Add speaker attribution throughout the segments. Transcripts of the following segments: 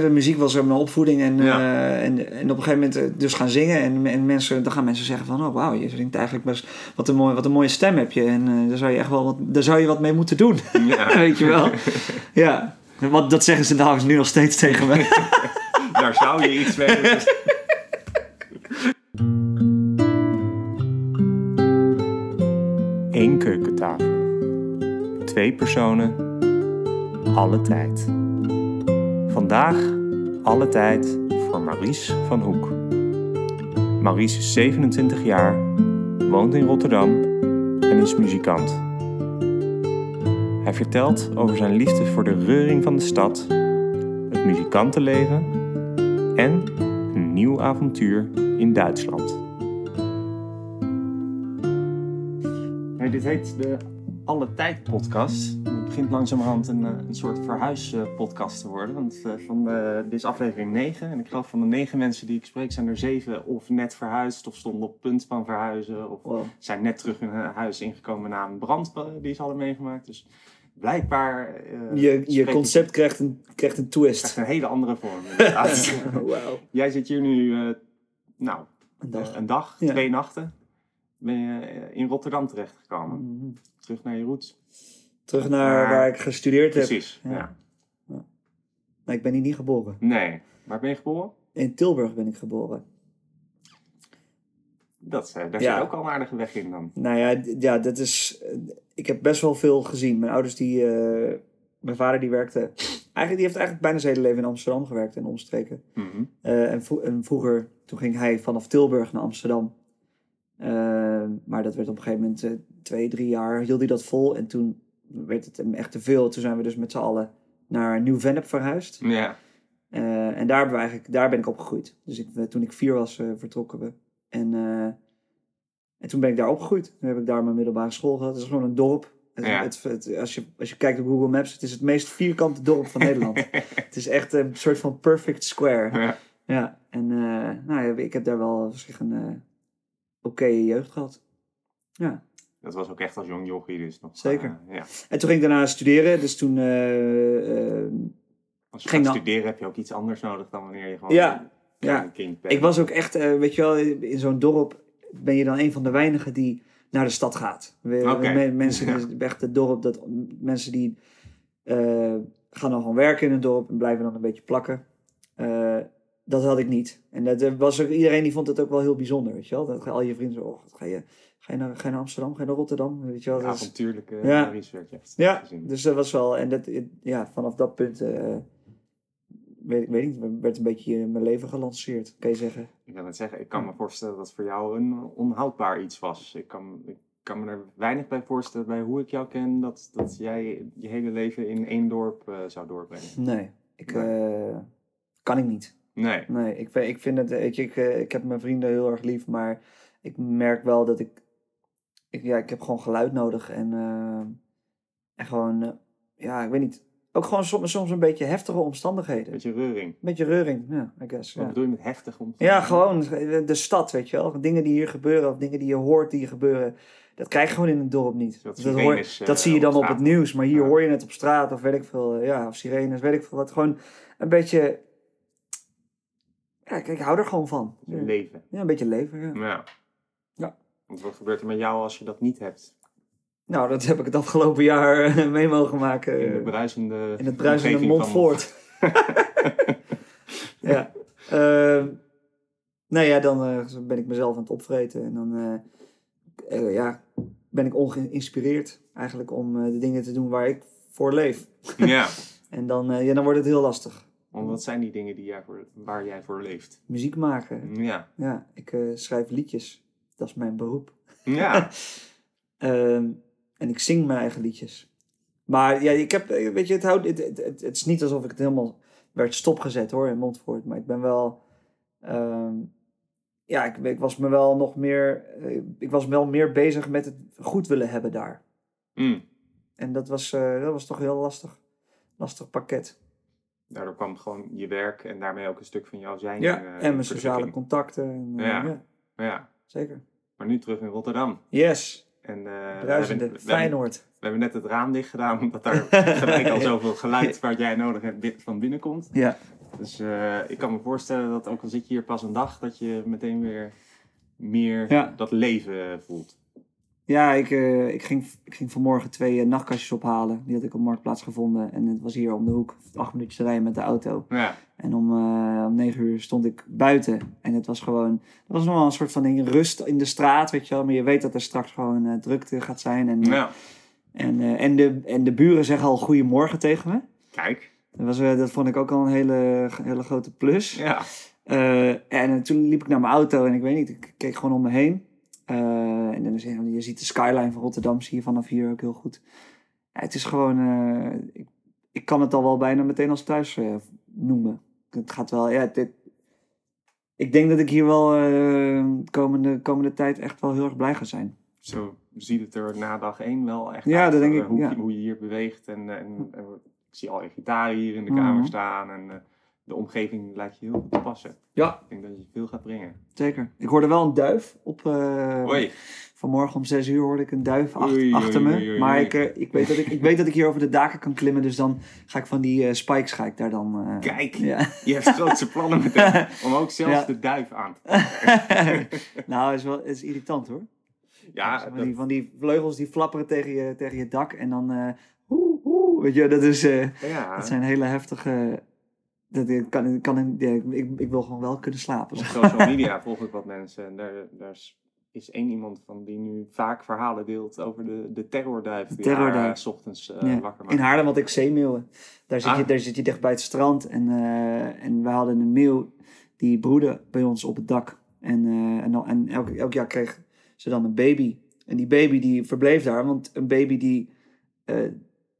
Speaker 1: De muziek was er mijn opvoeding en, uh, en, en op een gegeven moment uh, dus gaan zingen. En, en mensen, dan gaan mensen zeggen van, oh wauw, je zingt eigenlijk best, wat een, mooi, wat een mooie stem heb je. En uh, daar zou je echt wel wat, daar zou je wat mee moeten doen. Ja. Weet je wel. Ja, wat, dat zeggen ze trouwens nu nog steeds tegen me.
Speaker 2: daar zou je iets mee moeten Eén keukentafel. Twee personen. Alle tijd. Vandaag alle tijd voor Maurice van Hoek. Maurice is 27 jaar, woont in Rotterdam en is muzikant. Hij vertelt over zijn liefde voor de reuring van de stad, het muzikantenleven en een nieuw avontuur in Duitsland. Dit heet de Alle Tijd podcast begint langzamerhand een, eh, een soort verhuispodcast te worden. Want uh, van de, dit is aflevering 9. En ik geloof van de negen mensen die ik spreek zijn er zeven of net verhuisd of stonden op punt van verhuizen. Of zijn net terug in hun huis ingekomen na een brand eh, die ze hadden meegemaakt. Dus blijkbaar...
Speaker 1: Uh, je je concept krijgt, een, krijgt een twist.
Speaker 2: Krijgt een hele andere vorm. wow. Jij zit hier nu, nou, een dag, een dag twee nachten. Ben je in Rotterdam terechtgekomen. Mm Terug naar je roots.
Speaker 1: Terug naar waar ik gestudeerd
Speaker 2: heb. Precies, ja.
Speaker 1: ja. Maar ik ben hier niet geboren.
Speaker 2: Nee. Waar ben je geboren?
Speaker 1: In Tilburg ben ik geboren.
Speaker 2: Dat, eh, daar zit ook al een aardige weg in dan.
Speaker 1: Nou ja, ja, dat is... Eh, ik heb best wel veel gezien. Mijn ouders die... Uh, mijn vader die werkte... Eigenlijk, die heeft eigenlijk bijna zijn hele leven in Amsterdam gewerkt en omstreken. Mm -hmm. uh, en, en, vroeger, toen ging hij vanaf Tilburg naar Amsterdam. maar dat werd op een gegeven moment twee, drie jaar hield hij dat vol. En toen werd het hem echt te veel. Toen zijn we dus met z'n allen naar Nieuw-Vennep verhuisd. Ja. Uh, en daar, we eigenlijk, daar ben ik opgegroeid. Dus ik, toen ik vier was, uh, vertrokken we. En, uh, en toen ben ik daar opgegroeid. Toen heb ik daar mijn middelbare school gehad. Het is gewoon een dorp. Het, ja. het, het, als, je, als je kijkt op Google Maps, het is het meest vierkante dorp van Nederland. het is echt een soort van perfect square. Ja. ja. En nou, ja, ik heb daar wel een oké okay jeugd gehad. Ja.
Speaker 2: Dat was ook echt als jong jochie dus nog.
Speaker 1: Zeker. Uh, ja. En toen ging ik daarna studeren. Dus toen... Uh,
Speaker 2: als je ging gaat studeren heb je ook iets anders nodig dan wanneer je gewoon ja,
Speaker 1: ja. een kind bent. Ik was ook echt, weet je wel, in zo'n dorp ben je dan een van de weinigen die naar de stad gaat. Okay. Mensen, ja. echt het dorp, dat mensen die gaan dan gewoon werken in een dorp en blijven dan een beetje plakken. dat had ik niet. En dat was ook, iedereen die vond het ook wel heel bijzonder, weet je wel. Dat al je vrienden zo, oh, ga je Ga je, naar, ga je naar Amsterdam, ga je naar Rotterdam? Weet je wel,
Speaker 2: ja, avontuurlijke ja. research. Echt
Speaker 1: ja, dus dat was wel... En dat, ja, vanaf dat punt... Uh, weet, weet niet, werd een beetje mijn leven gelanceerd, kan je zeggen.
Speaker 2: Ik wil het zeggen, ik kan me voorstellen dat het voor jou een onhoudbaar iets was. Ik kan, ik kan me er weinig bij voorstellen, bij hoe ik jou ken, dat, dat jij je hele leven in één dorp uh, zou doorbrengen.
Speaker 1: Nee, ik, nee. Uh, kan ik niet.
Speaker 2: Nee.
Speaker 1: Nee, ik, ik vind het, weet je, ik, ik heb mijn vrienden heel erg lief, maar ik merk wel dat ik ik, ja, ik heb gewoon geluid nodig en, uh, en gewoon, uh, ja, ik weet niet. Ook gewoon soms, soms een beetje heftige omstandigheden.
Speaker 2: Beetje reuring.
Speaker 1: Beetje reuring, ja, I guess.
Speaker 2: Wat ja. bedoel je met heftig
Speaker 1: omstandigheden? Ja, gewoon de stad, weet je wel. Dingen die hier gebeuren of dingen die je hoort die gebeuren. Dat krijg je gewoon in een dorp niet. Dat, dat, hoor, is, uh, dat zie je dan op het nieuws, maar hier hoor je het op straat of weet ik veel. ja, of sirenes, weet ik veel wat. Gewoon een beetje... Ja, ik, ik hou er gewoon van.
Speaker 2: Leven.
Speaker 1: Ja, een beetje leven, ja.
Speaker 2: ja. Want wat gebeurt er met jou als je dat niet hebt?
Speaker 1: Nou, dat heb ik het afgelopen jaar eh, mee mogen maken.
Speaker 2: In, de bruisende
Speaker 1: in het bruisende Montfort. ja. Uh, nou ja, dan uh, ben ik mezelf aan het opvreten. En dan uh, ja, ben ik ongeïnspireerd eigenlijk om de dingen te doen waar ik voor leef.
Speaker 2: Ja.
Speaker 1: en dan, ja, dan wordt het heel lastig.
Speaker 2: Want wat zijn die dingen die jij voor, waar jij voor leeft?
Speaker 1: Muziek maken.
Speaker 2: Ja.
Speaker 1: Ja, ik schrijf liedjes dat is mijn beroep.
Speaker 2: Ja.
Speaker 1: Ehm, en ik zing mijn eigen liedjes. Maar ja, ik heb, weet je, het, houdt, het, het, het, is niet alsof ik het helemaal werd stopgezet hoor in Montfort. Maar ik ben wel, ehm, ja, ik, ik, was me wel nog meer, eh, ik was wel meer bezig met het goed willen hebben daar.
Speaker 2: Mm.
Speaker 1: En dat was, uh, dat was toch heel lastig, lastig pakket.
Speaker 2: Daardoor kwam gewoon je werk en daarmee ook een stuk van jouw zijn.
Speaker 1: Ja, uh, en mijn sociale contacten. En,
Speaker 2: ja.
Speaker 1: ja.
Speaker 2: ja
Speaker 1: zeker.
Speaker 2: Maar nu terug in Rotterdam.
Speaker 1: Yes.
Speaker 2: En, uh,
Speaker 1: Bruisende, we Feyenoord.
Speaker 2: We, hebben net het raam dicht gedaan, omdat daar gelijk al zoveel geluid waar jij nodig hebt van binnenkomt.
Speaker 1: Ja.
Speaker 2: Dus eh, ik kan me voorstellen dat ook al zit je hier pas een dag, dat je meteen weer meer
Speaker 1: Ja.
Speaker 2: dat leven voelt.
Speaker 1: Ja, ik, eh, ik, ging, ik ging vanmorgen twee nachtkastjes ophalen. Die had ik op Marktplaats gevonden. En het was hier om de hoek. Acht minuutjes rijden met de auto.
Speaker 2: Ja,
Speaker 1: En om, eh, om negen uur stond ik buiten. En het was gewoon... Er was nog wel een soort van ding, rust in de straat, weet je wel. Maar je weet dat er straks gewoon eh, drukte gaat zijn. En,
Speaker 2: ja.
Speaker 1: en, eh, en, de, en de buren zeggen al goedemorgen tegen me.
Speaker 2: kijk.
Speaker 1: Dat, was, dat vond ik ook al een hele, hele grote plus.
Speaker 2: Ja,
Speaker 1: en toen liep ik naar mijn auto en ik weet niet, ik keek gewoon om me heen. En dan is, je ziet de skyline van Rotterdam, zie je vanaf hier ook heel goed. Ja, het is gewoon, ik, ik kan het al wel bijna meteen als thuis noemen. Het gaat wel, ja, dit, ik denk dat ik hier wel eh, komende, komende tijd echt wel heel erg blij ga zijn.
Speaker 2: zo ziet het er na dag één wel echt
Speaker 1: Ja,
Speaker 2: uit.
Speaker 1: dat denk
Speaker 2: eh,
Speaker 1: ik,
Speaker 2: Hoe,
Speaker 1: ja.
Speaker 2: hoe je hier beweegt. En, en, en ik zie al je gitaren hier in de
Speaker 1: Mhm.
Speaker 2: kamer staan. En eh, de omgeving lijkt je heel goed passen.
Speaker 1: Ja.
Speaker 2: Ik denk dat je veel gaat brengen.
Speaker 1: Zeker. Ik hoorde wel een duif op, eh. Vanmorgen om zes uur hoorde ik een duif ach-
Speaker 2: Oei, oei,
Speaker 1: achter me.
Speaker 2: oei,
Speaker 1: maar ik, eh, ik, weet dat ik, ik weet dat ik hier over de daken kan klimmen. Dus dan ga ik van die eh, spikes ga ik daar dan...
Speaker 2: Kijk,
Speaker 1: Ja.
Speaker 2: je hebt grootse plannen meteen. Om ook zelfs
Speaker 1: Ja.
Speaker 2: de duif aan te
Speaker 1: nou, is wel is irritant hoor.
Speaker 2: Ja,
Speaker 1: van,
Speaker 2: dat-
Speaker 1: die, van die vleugels die flapperen tegen je, tegen je dak. En dan... hoe, hoe, weet je, dat, is,
Speaker 2: ja.
Speaker 1: dat zijn hele heftige... Dat ik kan, kan, ja, ik, ik wil gewoon wel kunnen slapen.
Speaker 2: Op social media volg ik wat mensen. En daar, daar is- is één iemand van die nu vaak verhalen deelt over de, de terrorduif. Die
Speaker 1: terrorduif.
Speaker 2: haar, eh, 's ochtends eh,
Speaker 1: Ja.
Speaker 2: wakker
Speaker 1: In
Speaker 2: maakt.
Speaker 1: Haarlem had ik zeemeeuwen. Daar zit, je,
Speaker 2: Ah.
Speaker 1: daar zit je dicht bij het strand. En, eh, en we hadden een meeuw die broedde bij ons op het dak. En, en, en elk, elk jaar kreeg ze dan een baby. En die baby die verbleef daar. Want een baby die...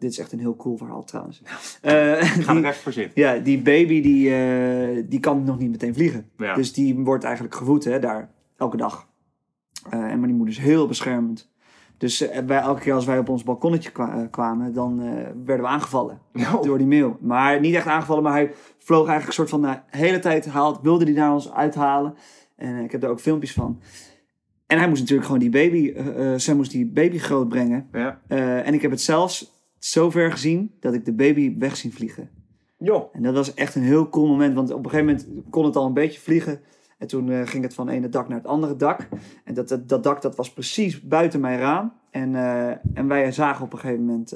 Speaker 1: eh, dit is echt een heel cool verhaal trouwens. Eh,
Speaker 2: Ik ga
Speaker 1: die-
Speaker 2: er echt voor zitten.
Speaker 1: ja, die baby die, eh, die kan nog niet meteen vliegen.
Speaker 2: Ja.
Speaker 1: Dus die wordt eigenlijk gevoed hè, daar, elke dag. Eh, en maar die moeder is heel beschermend. Dus eh, wij, elke keer als wij op ons balkonnetje kwa- eh, kwamen, dan eh, werden we aangevallen door die meeuw. Maar niet echt aangevallen, maar hij vloog eigenlijk een soort van de hele tijd haalt, wilde die naar ons uithalen. En eh, ik heb daar ook filmpjes van. En hij moest natuurlijk gewoon die baby, eh eh, zij moest die baby groot brengen.
Speaker 2: ja.
Speaker 1: Eh, en ik heb het zelfs zover gezien dat ik de baby weg zien vliegen.
Speaker 2: Joh.
Speaker 1: En dat was echt een heel cool moment, want op een gegeven moment kon het al een beetje vliegen. En toen eh, ging het van het ene dak naar het andere dak. En dat, dat, dat dak dat was precies buiten mijn raam. En, eh, en wij zagen op een gegeven moment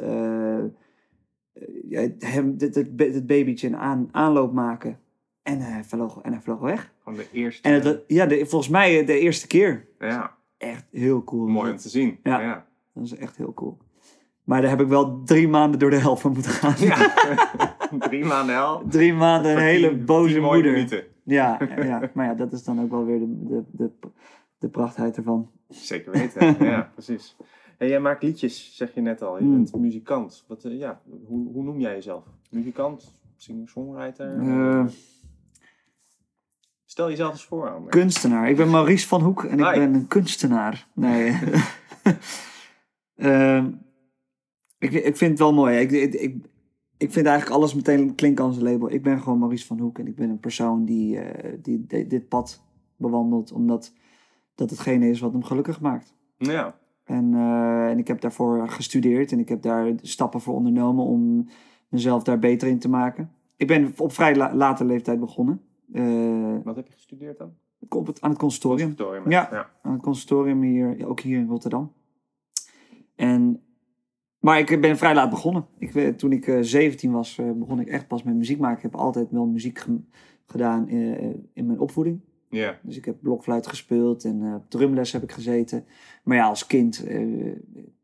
Speaker 1: ja, hem, dit, dit, dit babytje een aan, aanloop maken. En hij vloog, en hij vloog weg.
Speaker 2: Van de eerste.
Speaker 1: En het, ja, de, volgens mij de eerste keer.
Speaker 2: ja,
Speaker 1: Echt heel cool.
Speaker 2: mooi om te zien.
Speaker 1: Ja.
Speaker 2: ja.
Speaker 1: Dat is echt heel cool. Maar daar heb ik wel drie maanden door de helft van moeten gaan.
Speaker 2: Ja. Drie maanden hel.
Speaker 1: Drie maanden een hele boze
Speaker 2: tien
Speaker 1: moeder.
Speaker 2: minuten.
Speaker 1: Ja, ja, maar ja, dat is dan ook wel weer de, de, de, de prachtheid ervan.
Speaker 2: Zeker weten. ja, precies. En jij maakt liedjes, zeg je net al. Je
Speaker 1: Hmm.
Speaker 2: bent muzikant. Wat, eh, ja, hoe, hoe noem jij jezelf? Muzikant? Singer-songwriter?
Speaker 1: Eh,
Speaker 2: Stel jezelf eens voor
Speaker 1: kunstenaar. Ik ben Maurice van Hoek en ik ben een kunstenaar. Nee. Ehm, ik, ik vind het wel mooi. Ik, ik, ik, ik vind eigenlijk alles meteen klinken als een label. Ik ben gewoon Maurice van Hoek en ik ben een persoon die, eh, die, dit pad bewandelt. Omdat dat hetgene is wat hem gelukkig maakt.
Speaker 2: Ja.
Speaker 1: En, eh, en ik heb daarvoor gestudeerd en ik heb daar stappen voor ondernomen om mezelf daar beter in te maken. Ik ben op vrij la- late leeftijd begonnen. Eh,
Speaker 2: Wat heb je gestudeerd dan?
Speaker 1: op het, aan het conservatorium.
Speaker 2: Conservatorium.
Speaker 1: Ja.
Speaker 2: ja.
Speaker 1: Aan het conservatorium hier, ook hier in Rotterdam. En, maar ik ben vrij laat begonnen. Ik, weet- toen ik eh, 17 was, eh, begon ik echt pas met muziek maken. Ik heb altijd wel muziek ge- gedaan eh, in mijn opvoeding.
Speaker 2: Ja.
Speaker 1: Dus ik heb blokfluit gespeeld en eh, op drumles heb ik gezeten. Maar ja, als kind, eh,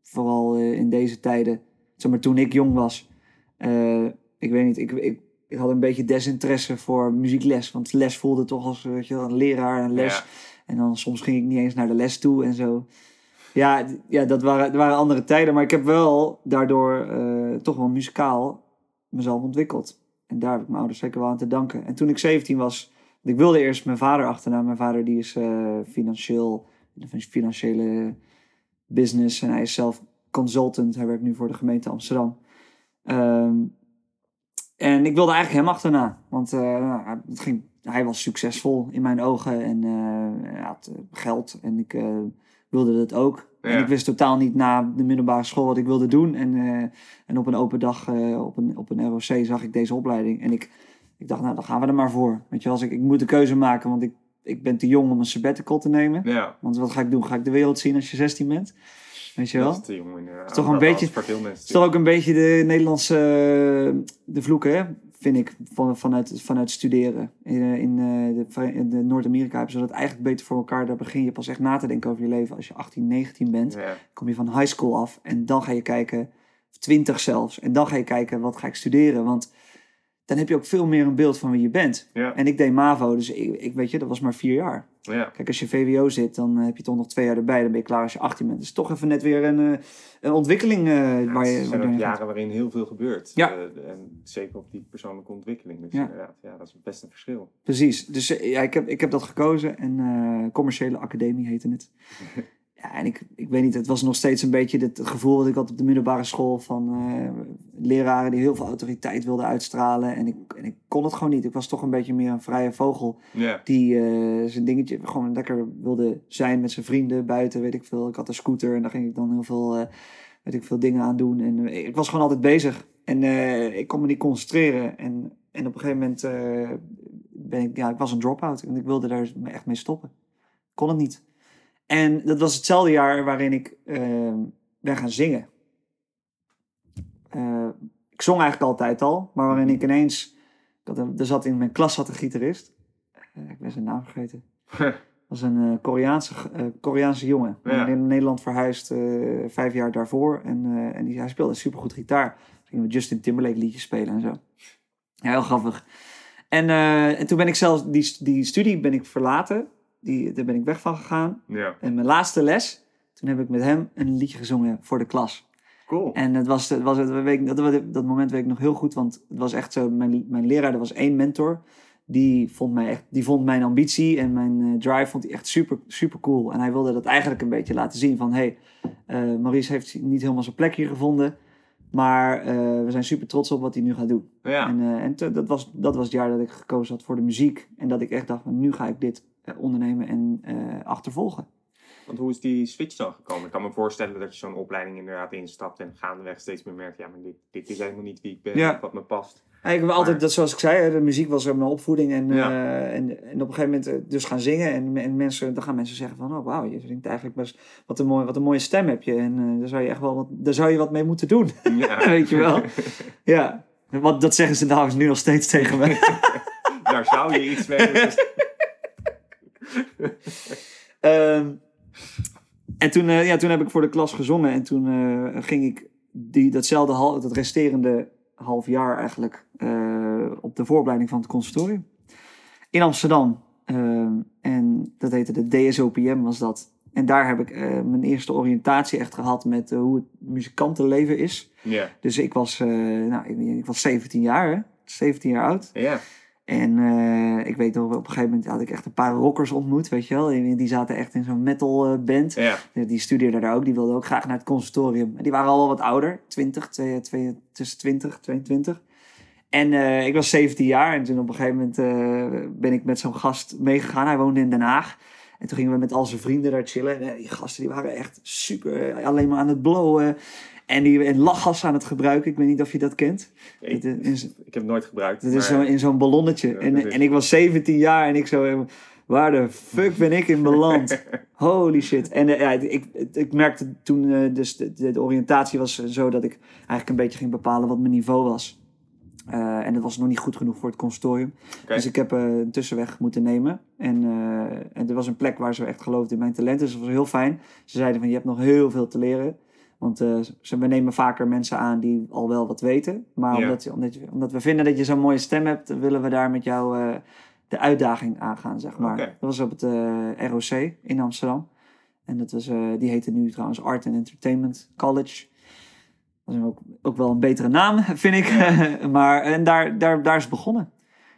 Speaker 1: vooral eh, in deze tijden, zeg maar toen ik jong was, eh, ik weet niet, ik, ik, ik had een beetje desinteresse voor muziekles. Want les voelde toch als weet je, een leraar en les. En dan soms ging ik niet eens naar de les toe en zo. Ja, ja dat, waren, waren andere tijden. Maar ik heb wel daardoor eh, toch wel muzikaal mezelf ontwikkeld. En daar heb ik mijn ouders zeker wel aan te danken. En toen ik 17 was, ik wilde eerst mijn vader achterna. Mijn vader die is eh, financieel, financiële business. En hij is zelf consultant. Hij werkt nu voor de gemeente Amsterdam. Ehm, en ik wilde eigenlijk hem achterna. Want eh, nou, het ging, hij was succesvol in mijn ogen. En eh, hij had geld. En ik wilde dat ook. En ik wist totaal niet na de middelbare school wat ik wilde doen. En, eh, en op een open dag eh, op, een, op een ROC zag ik deze opleiding. En ik, Ik dacht, nou, dan gaan we er maar voor. Weet je, als ik, ik moet de keuze maken, want ik, ik ben te jong om een sabbatical te nemen.
Speaker 2: Ja,
Speaker 1: Want wat ga ik doen? Ga ik de wereld zien als je 16 bent? Weet je wel?
Speaker 2: dat is te jong.
Speaker 1: Is toch een beetje- is toch ook een beetje de Nederlandse eh, de vloeken, hè? Vind ik, van, vanuit, vanuit studeren. In, eh, in, eh, in de Noord-Amerika hebben ze dat eigenlijk beter voor elkaar. Daar begin je pas echt na te denken over je leven als je 18, 19 bent. Kom je van high school af en dan ga je kijken, of 20 zelfs, en dan ga je kijken wat ga ik studeren. Want dan heb je ook veel meer een beeld van wie je bent.
Speaker 2: ja,
Speaker 1: En ik deed MAVO, dus ik, ik weet je, dat was maar vier jaar.
Speaker 2: ja.
Speaker 1: Kijk, als je VWO zit, dan heb je toch nog twee jaar erbij. Dan ben je klaar als je 18 bent. Dus toch even net weer een, eh, een ontwikkeling eh, waar je...
Speaker 2: er zijn ook
Speaker 1: gaat.
Speaker 2: jaren waarin heel veel gebeurt.
Speaker 1: Ja.
Speaker 2: Eh, en zeker op die persoonlijke ontwikkeling. Dus
Speaker 1: Ja.
Speaker 2: inderdaad, ja, dat is best een verschil.
Speaker 1: Precies. Dus eh, ja, ik, heb, ik heb dat gekozen. En eh, commerciële academie heette het. Ja, en ik, ik weet niet, het was nog steeds een beetje het gevoel dat ik had op de middelbare school van eh, leraren die heel veel autoriteit wilden uitstralen. En ik, en ik kon het gewoon niet. Ik was toch een beetje meer een vrije vogel die eh, zijn dingetje gewoon lekker wilde zijn met zijn vrienden buiten, weet ik veel. Ik had een scooter en daar ging ik dan heel veel, eh, weet ik veel dingen aan doen. En ik was gewoon altijd bezig. En ik kon me niet concentreren. En, en op een gegeven moment ben ik, ja, ik was een drop-out. En ik wilde daar echt mee stoppen. Kon het niet. En dat was hetzelfde jaar waarin ik eh, ben gaan zingen. Eh, ik zong eigenlijk altijd al, maar waarin ik ineens... Ik een- er zat in mijn klas zat een gitarist. Eh, ik ben zijn naam vergeten. Dat was een eh, Koreaanse, Koreaanse jongen.
Speaker 2: Ja.
Speaker 1: In Nederland verhuisd vijf jaar daarvoor. En, en die, hij speelde supergoed gitaar. Gingen we Justin Timberlake liedjes spelen en zo. Ja, heel grappig. En, en toen ben ik zelfs die, die studie ben ik verlaten. Die, daar ben ik weg van gegaan.
Speaker 2: ja.
Speaker 1: En mijn laatste les, toen heb ik met hem een liedje gezongen voor de klas.
Speaker 2: Cool.
Speaker 1: En het was, het was, het, weet dat, dat, dat moment weet ik nog heel goed, want het was echt zo, mijn, mijn leraar, er was één mentor, die vond, mij echt, die vond mijn ambitie en mijn eh, drive vond hij echt super, super cool. En hij wilde dat eigenlijk een beetje laten zien van, hé, hey, eh, Maurice heeft niet helemaal zijn plek hier gevonden, maar eh, we zijn super trots op wat hij nu gaat doen.
Speaker 2: ja.
Speaker 1: En, en te- dat, was, dat was het jaar dat ik gekozen had voor de muziek en dat ik echt dacht, van, nu ga ik dit ondernemen en eh, achtervolgen.
Speaker 2: Want hoe is die switch dan gekomen? Ik kan me voorstellen dat je zo'n opleiding inderdaad instapt en gaandeweg steeds meer merkt, ja, maar dit, dit is helemaal niet wie ik ben,
Speaker 1: Ja.
Speaker 2: wat me past.
Speaker 1: Ja, ik heb altijd, dat, zoals ik zei, de muziek was mijn opvoeding. En,
Speaker 2: Ja.
Speaker 1: eh, en, en op een gegeven moment eh, dus gaan zingen. En, en mensen, dan gaan mensen zeggen van, oh wauw, je zingt eigenlijk best, wat een, mooi, wat een mooie stem heb je. En eh, daar zou je echt wel wat, daar zou je wat mee moeten doen.
Speaker 2: Ja.
Speaker 1: Weet je wel? ja, want dat zeggen ze trouwens nu nog steeds tegen me.
Speaker 2: Daar zou je iets mee moeten
Speaker 1: Ehm, en toen, eh, ja, toen heb ik voor de klas gezongen. En toen eh, ging ik die, datzelfde, hal, dat resterende half jaar eigenlijk eh, op de vooropleiding van het conservatorium. In Amsterdam. Ehm, en dat heette de DSOPM was dat. En daar heb ik mijn eerste oriëntatie echt gehad met hoe het muzikantenleven is.
Speaker 2: Ja.
Speaker 1: Dus ik was, nou, ik, ik was 17 jaar, hè? 17 jaar oud.
Speaker 2: Ja.
Speaker 1: En eh, ik weet nog, op een gegeven moment had ik echt een paar rockers ontmoet, weet je wel. Die, zaten echt in zo'n metal eh, band.
Speaker 2: Ja.
Speaker 1: Die- studeerden daar ook, die wilden ook graag naar het conservatorium. En die waren al wel wat ouder, 20, twee, twee, tussen 20, 22. En eh, ik was 17 jaar en toen op een gegeven moment ben ik met zo'n gast meegegaan. Hij woonde in Den Haag. En toen gingen we met al zijn vrienden daar chillen. En eh, die gasten die waren echt super, eh, alleen maar aan het blowen. En die en lachgas aan het gebruiken. Ik weet niet of je dat kent.
Speaker 2: Ik,
Speaker 1: Dat is-
Speaker 2: ik heb het nooit gebruikt.
Speaker 1: dat is zo in zo'n ballonnetje.
Speaker 2: Ja,
Speaker 1: en, en ik was 17 jaar en ik zo... eh, Waar de fuck ben ik in beland? Holy shit. En eh, ja, ik, ik merkte toen... eh, dus de, de, de oriëntatie was zo dat ik eigenlijk een beetje ging bepalen wat mijn niveau was. Eh, en dat was nog niet goed genoeg voor het consortium. Dus ik heb eh, een tussenweg moeten nemen. En, eh, en er was een plek waar ze echt geloofden in mijn talenten. Dus dat was heel fijn. Ze zeiden van je hebt nog heel veel te leren. Want ze, we nemen vaker mensen aan die al wel wat weten. Maar
Speaker 2: Ja.
Speaker 1: omdat, omdat, we vinden dat je zo'n mooie stem hebt, willen we daar met jou de uitdaging aangaan, zeg maar. Dat was op het ROC in Amsterdam. En dat was, die heette nu trouwens Art and Entertainment College. Dat is ook, ook wel een betere naam, vind ik. maar en daar, daar, daar is het begonnen.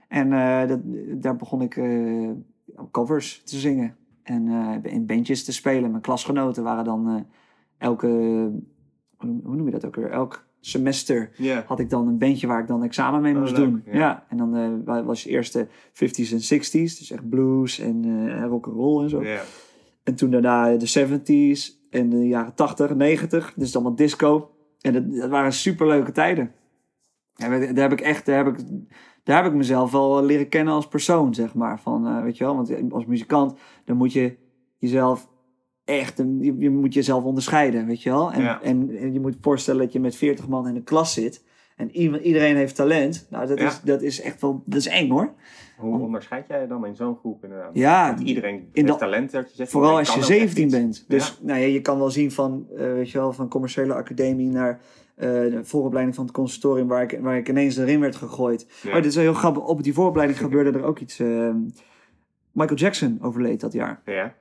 Speaker 1: En eh, dat, daar begon ik eh, covers te zingen. En eh, in bandjes te spelen. Mijn klasgenoten waren dan elke... Hoe noem- je dat ook weer? Elk semester had ik dan een bandje waar ik dan examen mee
Speaker 2: Oh,
Speaker 1: moest doen.
Speaker 2: ja.
Speaker 1: Ja. En dan wa- was je eerst de 50s en 60s. Dus echt blues en rock and roll en zo. En toen daarna de 70s en de jaren 80, 90. Dus allemaal disco. En dat, dat waren superleuke tijden. Ja, daar heb ik echt, daar heb ik, daar heb ik mezelf wel leren kennen als persoon, zeg maar. Van, eh, weet je wel, want als muzikant, dan moet je jezelf echt, je, je moet jezelf onderscheiden, weet je wel. En,
Speaker 2: Ja.
Speaker 1: en, en je moet voorstellen dat je met 40 man in een klas zit. En iedereen heeft talent. Nou, dat,
Speaker 2: Ja.
Speaker 1: is, dat is echt wel, dat is eng hoor.
Speaker 2: Hoe onderscheid jij dan in zo'n groep inderdaad?
Speaker 1: Ja,
Speaker 2: iedereen
Speaker 1: in
Speaker 2: heeft talent, dat je zegt.
Speaker 1: Vooral als je
Speaker 2: kan ook echt
Speaker 1: 17
Speaker 2: iets.
Speaker 1: bent. Dus nou ja, je kan wel zien van, eh, weet je wel, van commerciële academie naar eh, de vooropleiding van het conservatorium, waar ik, waar ik ineens erin werd gegooid.
Speaker 2: Ja.
Speaker 1: Oh, dit is wel heel grappig. Op die vooropleiding gebeurde er ook iets. eh, Michael Jackson overleed dat jaar.
Speaker 2: Ja.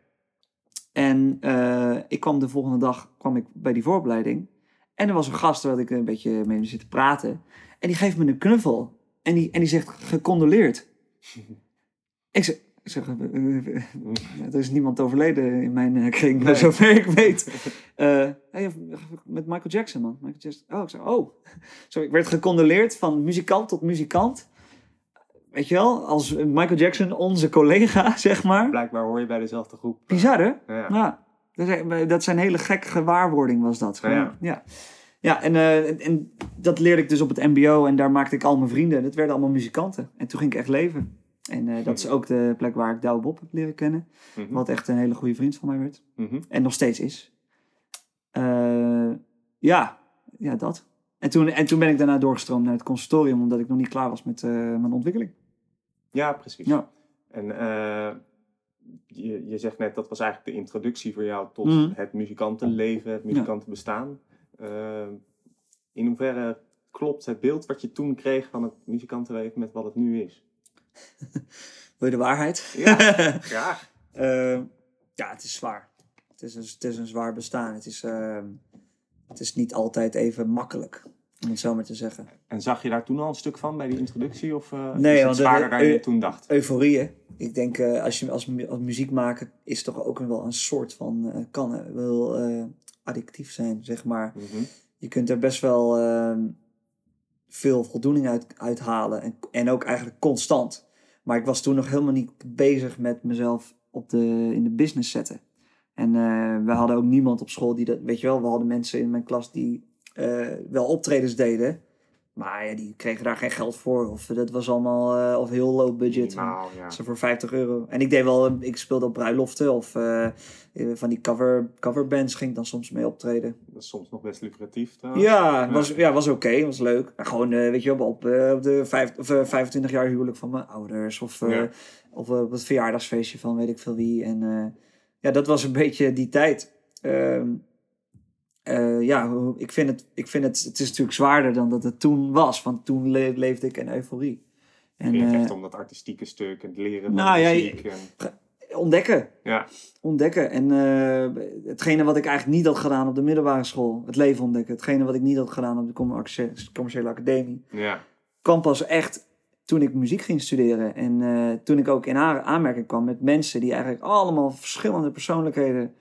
Speaker 1: En ik kwam de volgende dag kwam ik bij die vooropleiding. En er was een gast waar ik een beetje mee zit praten. En die geeft me een knuffel. En die, en die zegt, gecondoleerd. ik zeg, eh, eh, eh, er is niemand overleden in mijn kring,
Speaker 2: Nee.
Speaker 1: zover ik weet. Eh, hey, met Michael Jackson, man. Michael Jackson. Oh, ik zeg, oh. Zo, ik werd gecondoleerd van muzikant tot muzikant. Weet je wel, als Michael Jackson onze collega, zeg maar.
Speaker 2: Blijkbaar hoor je bij dezelfde groep.
Speaker 1: Bizar, hè?
Speaker 2: Ja.
Speaker 1: Ja, dat zijn, hele gekke gewaarwording was dat.
Speaker 2: Ja,
Speaker 1: Gewoon,
Speaker 2: ja.
Speaker 1: ja. ja. en, eh, en, en dat leerde ik dus op het mbo en daar maakte ik al mijn vrienden. Dat werden allemaal muzikanten. En toen ging ik echt leven. En eh, dat is ook de plek waar ik Douwe Bob heb leren kennen.
Speaker 2: Mhm.
Speaker 1: Wat echt een hele goede vriend van mij werd.
Speaker 2: Mhm.
Speaker 1: En nog steeds is. Eh, ja, ja, dat. En toen, en toen ben ik daarna doorgestroomd naar het conservatorium, omdat ik nog niet klaar was met mijn ontwikkeling.
Speaker 2: Ja, precies.
Speaker 1: Ja.
Speaker 2: En je, je zegt net, dat was eigenlijk de introductie voor jou tot
Speaker 1: Mhm.
Speaker 2: het muzikantenleven, het muzikantenbestaan. Eh, in hoeverre klopt het beeld wat je toen kreeg van het muzikantenleven met wat het nu is?
Speaker 1: Wil je de waarheid?
Speaker 2: Ja, graag.
Speaker 1: Eh, ja, het is zwaar. Het is een, het is een zwaar bestaan. Het is, eh, het is niet altijd even makkelijk, om het zo maar te zeggen.
Speaker 2: En zag je daar toen al een stuk van bij die introductie? Of eh
Speaker 1: Nee,
Speaker 2: is het zwaarder dan je toen dacht?
Speaker 1: Euforie, Ik denk, eh, als je als, mu- als muziek maken, is toch ook wel een soort van, eh, kan wel addictief zijn, zeg maar.
Speaker 2: Mhm.
Speaker 1: Je kunt er best wel ehm, veel voldoening uit, uithalen. En, en ook eigenlijk constant. Maar ik was toen nog helemaal niet bezig met mezelf op de, in de business zetten. En we hadden ook niemand op school die dat... Weet je wel, we hadden mensen in mijn klas die eh, wel optredens deden. Maar ja, die kregen daar geen geld voor. Of dat was allemaal... eh, of heel low budget.
Speaker 2: Minimaal, ja.
Speaker 1: Zo voor 50 euro. En ik deed wel, ik speelde op bruiloften of eh, eh, van die cover, coverbands ging ik dan soms mee optreden.
Speaker 2: Dat is soms nog best lucratief trouwens.
Speaker 1: Ja, was, ja, was oké, was leuk. Maar gewoon, eh, weet je op, eh, op de vijf, of, eh, 25 jaar huwelijk van mijn ouders. Of, eh,
Speaker 2: Ja.
Speaker 1: of eh, op het verjaardagsfeestje van weet ik veel wie. En eh, ja, dat was een beetje die tijd. Ehm, eh, ja, ik vind, het, ik vind het, het is natuurlijk zwaarder dan dat het toen was. Want toen le- leefde ik in euforie. En
Speaker 2: het
Speaker 1: eh,
Speaker 2: echt om dat artistieke stuk en het leren van
Speaker 1: Nou, ja,
Speaker 2: muziek. En,
Speaker 1: ontdekken.
Speaker 2: ja,
Speaker 1: ontdekken. En eh, hetgene wat ik eigenlijk niet had gedaan op de middelbare school, het leven ontdekken. Hetgene wat ik niet had gedaan op de commerciële academie,
Speaker 2: ja,
Speaker 1: kwam pas echt toen ik muziek ging studeren. En eh, toen ik ook in aan- aanmerking kwam met mensen die eigenlijk allemaal verschillende persoonlijkheden,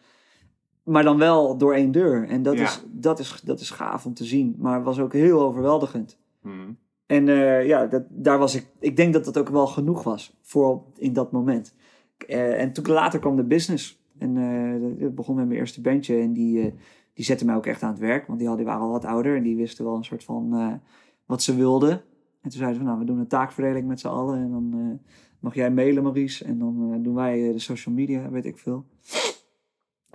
Speaker 1: maar dan wel door één deur. En dat,
Speaker 2: Ja.
Speaker 1: is, dat, is, dat is gaaf om te zien, maar het was ook heel overweldigend.
Speaker 2: Mhm.
Speaker 1: En eh, ja, dat, daar was ik. Ik denk dat dat ook wel genoeg was voor in dat moment. Eh, en toen later kwam de business. En eh dat begon met mijn eerste bandje. En die, die zette mij ook echt aan het werk. Want die, hadden, die waren al wat ouder. En die wisten wel een soort van wat ze wilden. En toen zeiden ze van, nou, we doen een taakverdeling met z'n allen. En dan mag jij mailen, Maurice. En dan doen wij de social media, weet ik veel.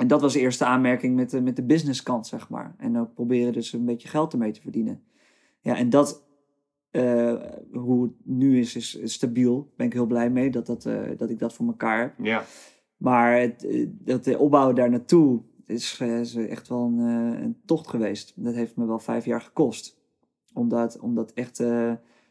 Speaker 1: En dat was de eerste aanmerking met de, met de businesskant, zeg maar. En ook proberen dus een beetje geld ermee te verdienen. Ja, en dat, eh, hoe het nu is, is, is stabiel. Daar ben ik heel blij mee dat, dat, eh, dat ik dat voor elkaar heb.
Speaker 2: ja.
Speaker 1: Maar het, eh, dat de opbouw daar naartoe is, is echt wel een, een tocht geweest. Dat heeft me wel vijf jaar gekost. Om dat, om dat echt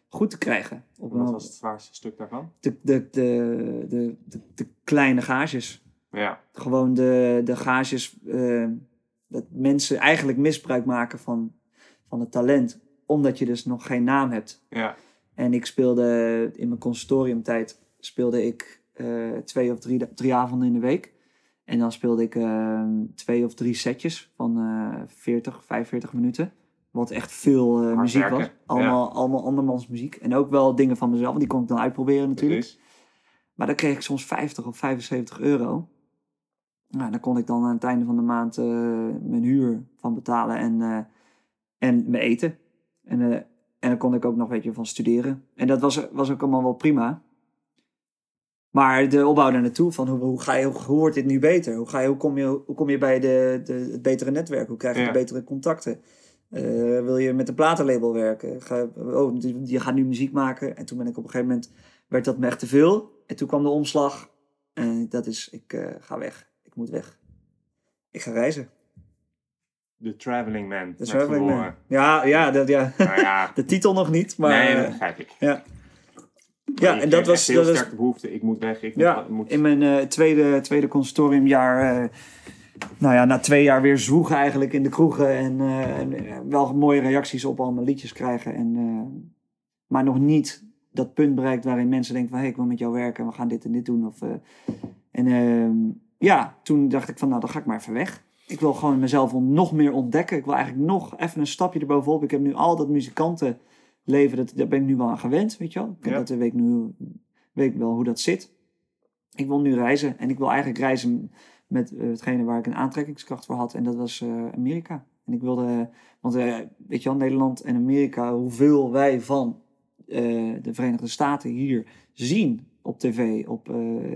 Speaker 1: goed te krijgen. Op
Speaker 2: Wat was het zwaarste stuk daarvan?
Speaker 1: de, de, de, de, de, de kleine gages.
Speaker 2: Ja,
Speaker 1: Gewoon de, de gages. eh, dat mensen eigenlijk misbruik maken van, van het talent. Omdat je dus nog geen naam hebt.
Speaker 2: ja,
Speaker 1: En ik speelde in mijn consortiumtijd speelde ik eh, twee of drie, drie avonden in de week. En dan speelde ik eh, twee of drie setjes van eh 40, 45 minuten. Wat echt veel eh, muziek
Speaker 2: werken,
Speaker 1: was. Allemaal, allemaal andermans muziek. En ook wel dingen van mezelf, want die kon ik dan uitproberen natuurlijk.
Speaker 2: precies.
Speaker 1: Maar dan kreeg ik soms 50 of 75 euro. Nou, daar kon ik dan aan het einde van de maand eh, mijn huur van betalen en, eh, en mijn eten. En, eh, En dan kon ik ook nog weet je, van studeren. En dat was, was ook allemaal wel prima. Maar de opbouw daar naartoe, van hoe, hoe, ga je, hoe, wordt dit nu beter? Hoe, ga je, hoe, kom, je, hoe kom je bij de, de, het betere netwerk? Hoe krijg je de betere contacten? Uh, wil je met een platenlabel werken? Ga, oh, je gaat nu muziek maken. En toen ben ik op een gegeven moment, werd dat me echt te veel. En toen kwam de omslag. En dat is, ik uh, ga weg. Moet weg. Ik ga reizen.
Speaker 2: The Traveling Man.
Speaker 1: The Traveling Man. Ja, ja, dat, ja. Nou ja. de titel nog niet, maar...
Speaker 2: Nee, dat begrijp ik.
Speaker 1: Ja. Ja, en dat was...
Speaker 2: heel
Speaker 1: dat
Speaker 2: sterke behoefte, ik moet weg. Ik
Speaker 1: ja,
Speaker 2: moet...
Speaker 1: in mijn uh, tweede, tweede consortiumjaar... Uh, nou ja, na twee jaar weer zwoegen eigenlijk in de kroegen. En, uh, en wel mooie reacties op al mijn liedjes krijgen. En, maar nog niet dat punt bereikt waarin mensen denken van... Hé, hey, ik wil met jou werken, we gaan dit en dit doen. Of, en ehm, ja, toen dacht ik van, nou, dan ga ik maar even weg. Ik wil gewoon mezelf nog meer ontdekken. Ik wil eigenlijk nog even een stapje erbovenop. Ik heb nu al dat muzikantenleven, dat, daar ben ik nu wel aan gewend, weet je wel. Ik dat weet nu weet ik wel hoe dat zit. Ik wil nu reizen. En ik wil eigenlijk reizen met uh, hetgene waar ik een aantrekkingskracht voor had. En dat was uh, Amerika. En ik wilde, want uh, weet je wel, Nederland en Amerika, hoeveel wij van de Verenigde Staten hier zien op tv, op,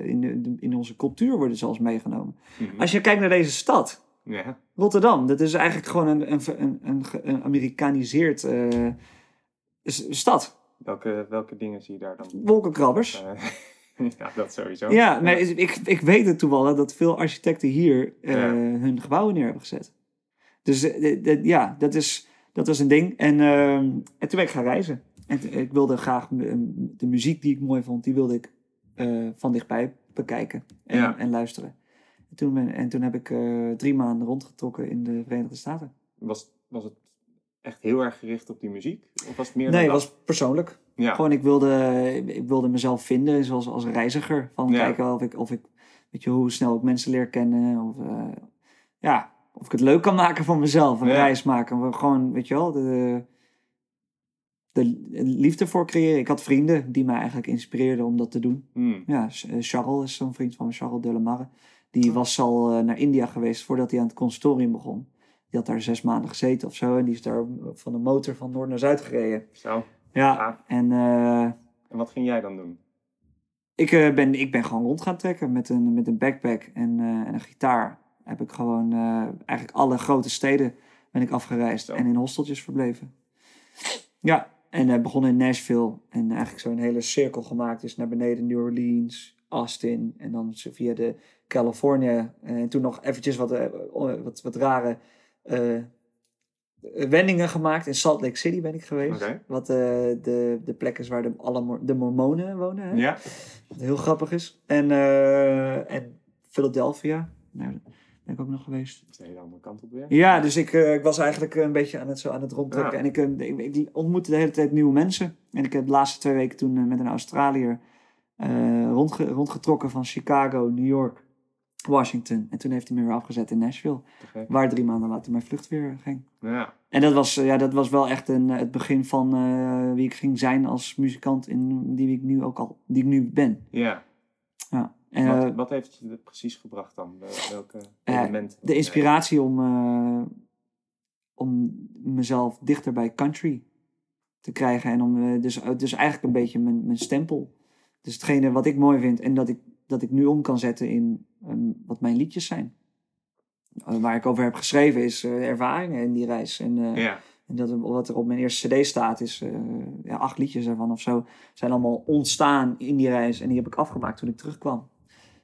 Speaker 1: in, de, in onze cultuur worden zelfs meegenomen. Mhm. Als je kijkt naar deze stad,
Speaker 2: ja.
Speaker 1: Rotterdam, dat is eigenlijk gewoon een, een, een, een, een Amerikaniseerd uh, stad.
Speaker 2: Welke, welke dingen zie je daar dan?
Speaker 1: Wolkenkrabbers.
Speaker 2: Uh, ja, dat sowieso.
Speaker 1: Ja, nee, ik, ik weet het toevallig dat veel architecten hier ja. hun gebouwen neer hebben gezet. Dus ja, dat, is, dat was een ding. En, ehm, en toen ben ik gaan reizen. En ik wilde graag de muziek die ik mooi vond, die wilde ik van dichtbij bekijken en, ja. en luisteren. En toen, ben, en toen heb ik uh, drie maanden rondgetrokken in de Verenigde Staten.
Speaker 2: Was, was het echt heel erg gericht op die muziek? Of was het meer
Speaker 1: nee, het was persoonlijk. Ja. Gewoon, ik wilde, ik wilde mezelf vinden zoals als reiziger. Van kijken of ik, of ik, weet je, hoe snel ik mensen leer kennen. Of, uh, ja, of ik het leuk kan maken voor mezelf. Een reis maken. Gewoon, weet je wel, de, de liefde voor creëren. Ik had vrienden die mij eigenlijk inspireerden om dat te doen.
Speaker 2: Hmm.
Speaker 1: Ja, eh, Charles is zo'n vriend van me, Charles Delamarre. Die was al uh, naar India geweest voordat hij aan het consortium begon. Die had daar zes maanden gezeten of zo. En die is daar van de motor van noord naar zuid gereden.
Speaker 2: Zo.
Speaker 1: Ja. En, uh,
Speaker 2: en wat ging jij dan doen?
Speaker 1: Ik, uh, ben, ik ben gewoon rond gaan trekken met een, met een backpack en, en een gitaar. Heb ik gewoon eigenlijk alle grote steden ben ik afgereisd. Zo. En in hosteltjes verbleven. Ja, en begonnen in Nashville. En eigenlijk zo'n hele cirkel gemaakt. Dus naar beneden New Orleans, Austin. En dan via de Californië. En toen nog eventjes wat, eh, wat, wat rare uh, wendingen gemaakt. In Salt Lake City ben ik geweest.
Speaker 2: Okay.
Speaker 1: Wat uh, de, de plek is waar de, alle de mormonen wonen. Hè?
Speaker 2: Ja.
Speaker 1: Wat heel grappig is. En, uh, en Philadelphia. Nou, ben ik ook nog geweest.
Speaker 2: Dat is de hele andere kant op weer.
Speaker 1: Ja, dus ik, uh, ik was eigenlijk een beetje aan het, zo aan het rondtrekken. Ja. En ik, ik, ik, ontmoette de hele tijd nieuwe mensen. En ik heb de laatste twee weken toen met een Australiër rondge, rondgetrokken van Chicago, New York Washington. En toen heeft hij me weer afgezet in Nashville. Waar drie maanden later mijn vlucht weer ging.
Speaker 2: Ja.
Speaker 1: En dat was, ja, dat was wel echt een, het begin van uh, wie ik ging zijn als muzikant. In die ik nu ook al die ik nu ben.
Speaker 2: Ja.
Speaker 1: ja.
Speaker 2: En, wat, wat, heeft je precies gebracht dan? Welke elementen?
Speaker 1: Uh, de inspiratie om, om mezelf dichter bij country te krijgen. En om dus, dus eigenlijk een beetje mijn, mijn stempel. Dus hetgene wat ik mooi vind en dat ik, dat ik nu om kan zetten in um, wat mijn liedjes zijn. Waar ik over heb geschreven is uh, ervaringen in die reis. En, uh,
Speaker 2: ja.
Speaker 1: en dat, wat er op mijn eerste cd staat is ja, acht liedjes ervan of zo. Zijn allemaal ontstaan in die reis. En die heb ik afgemaakt toen ik terugkwam.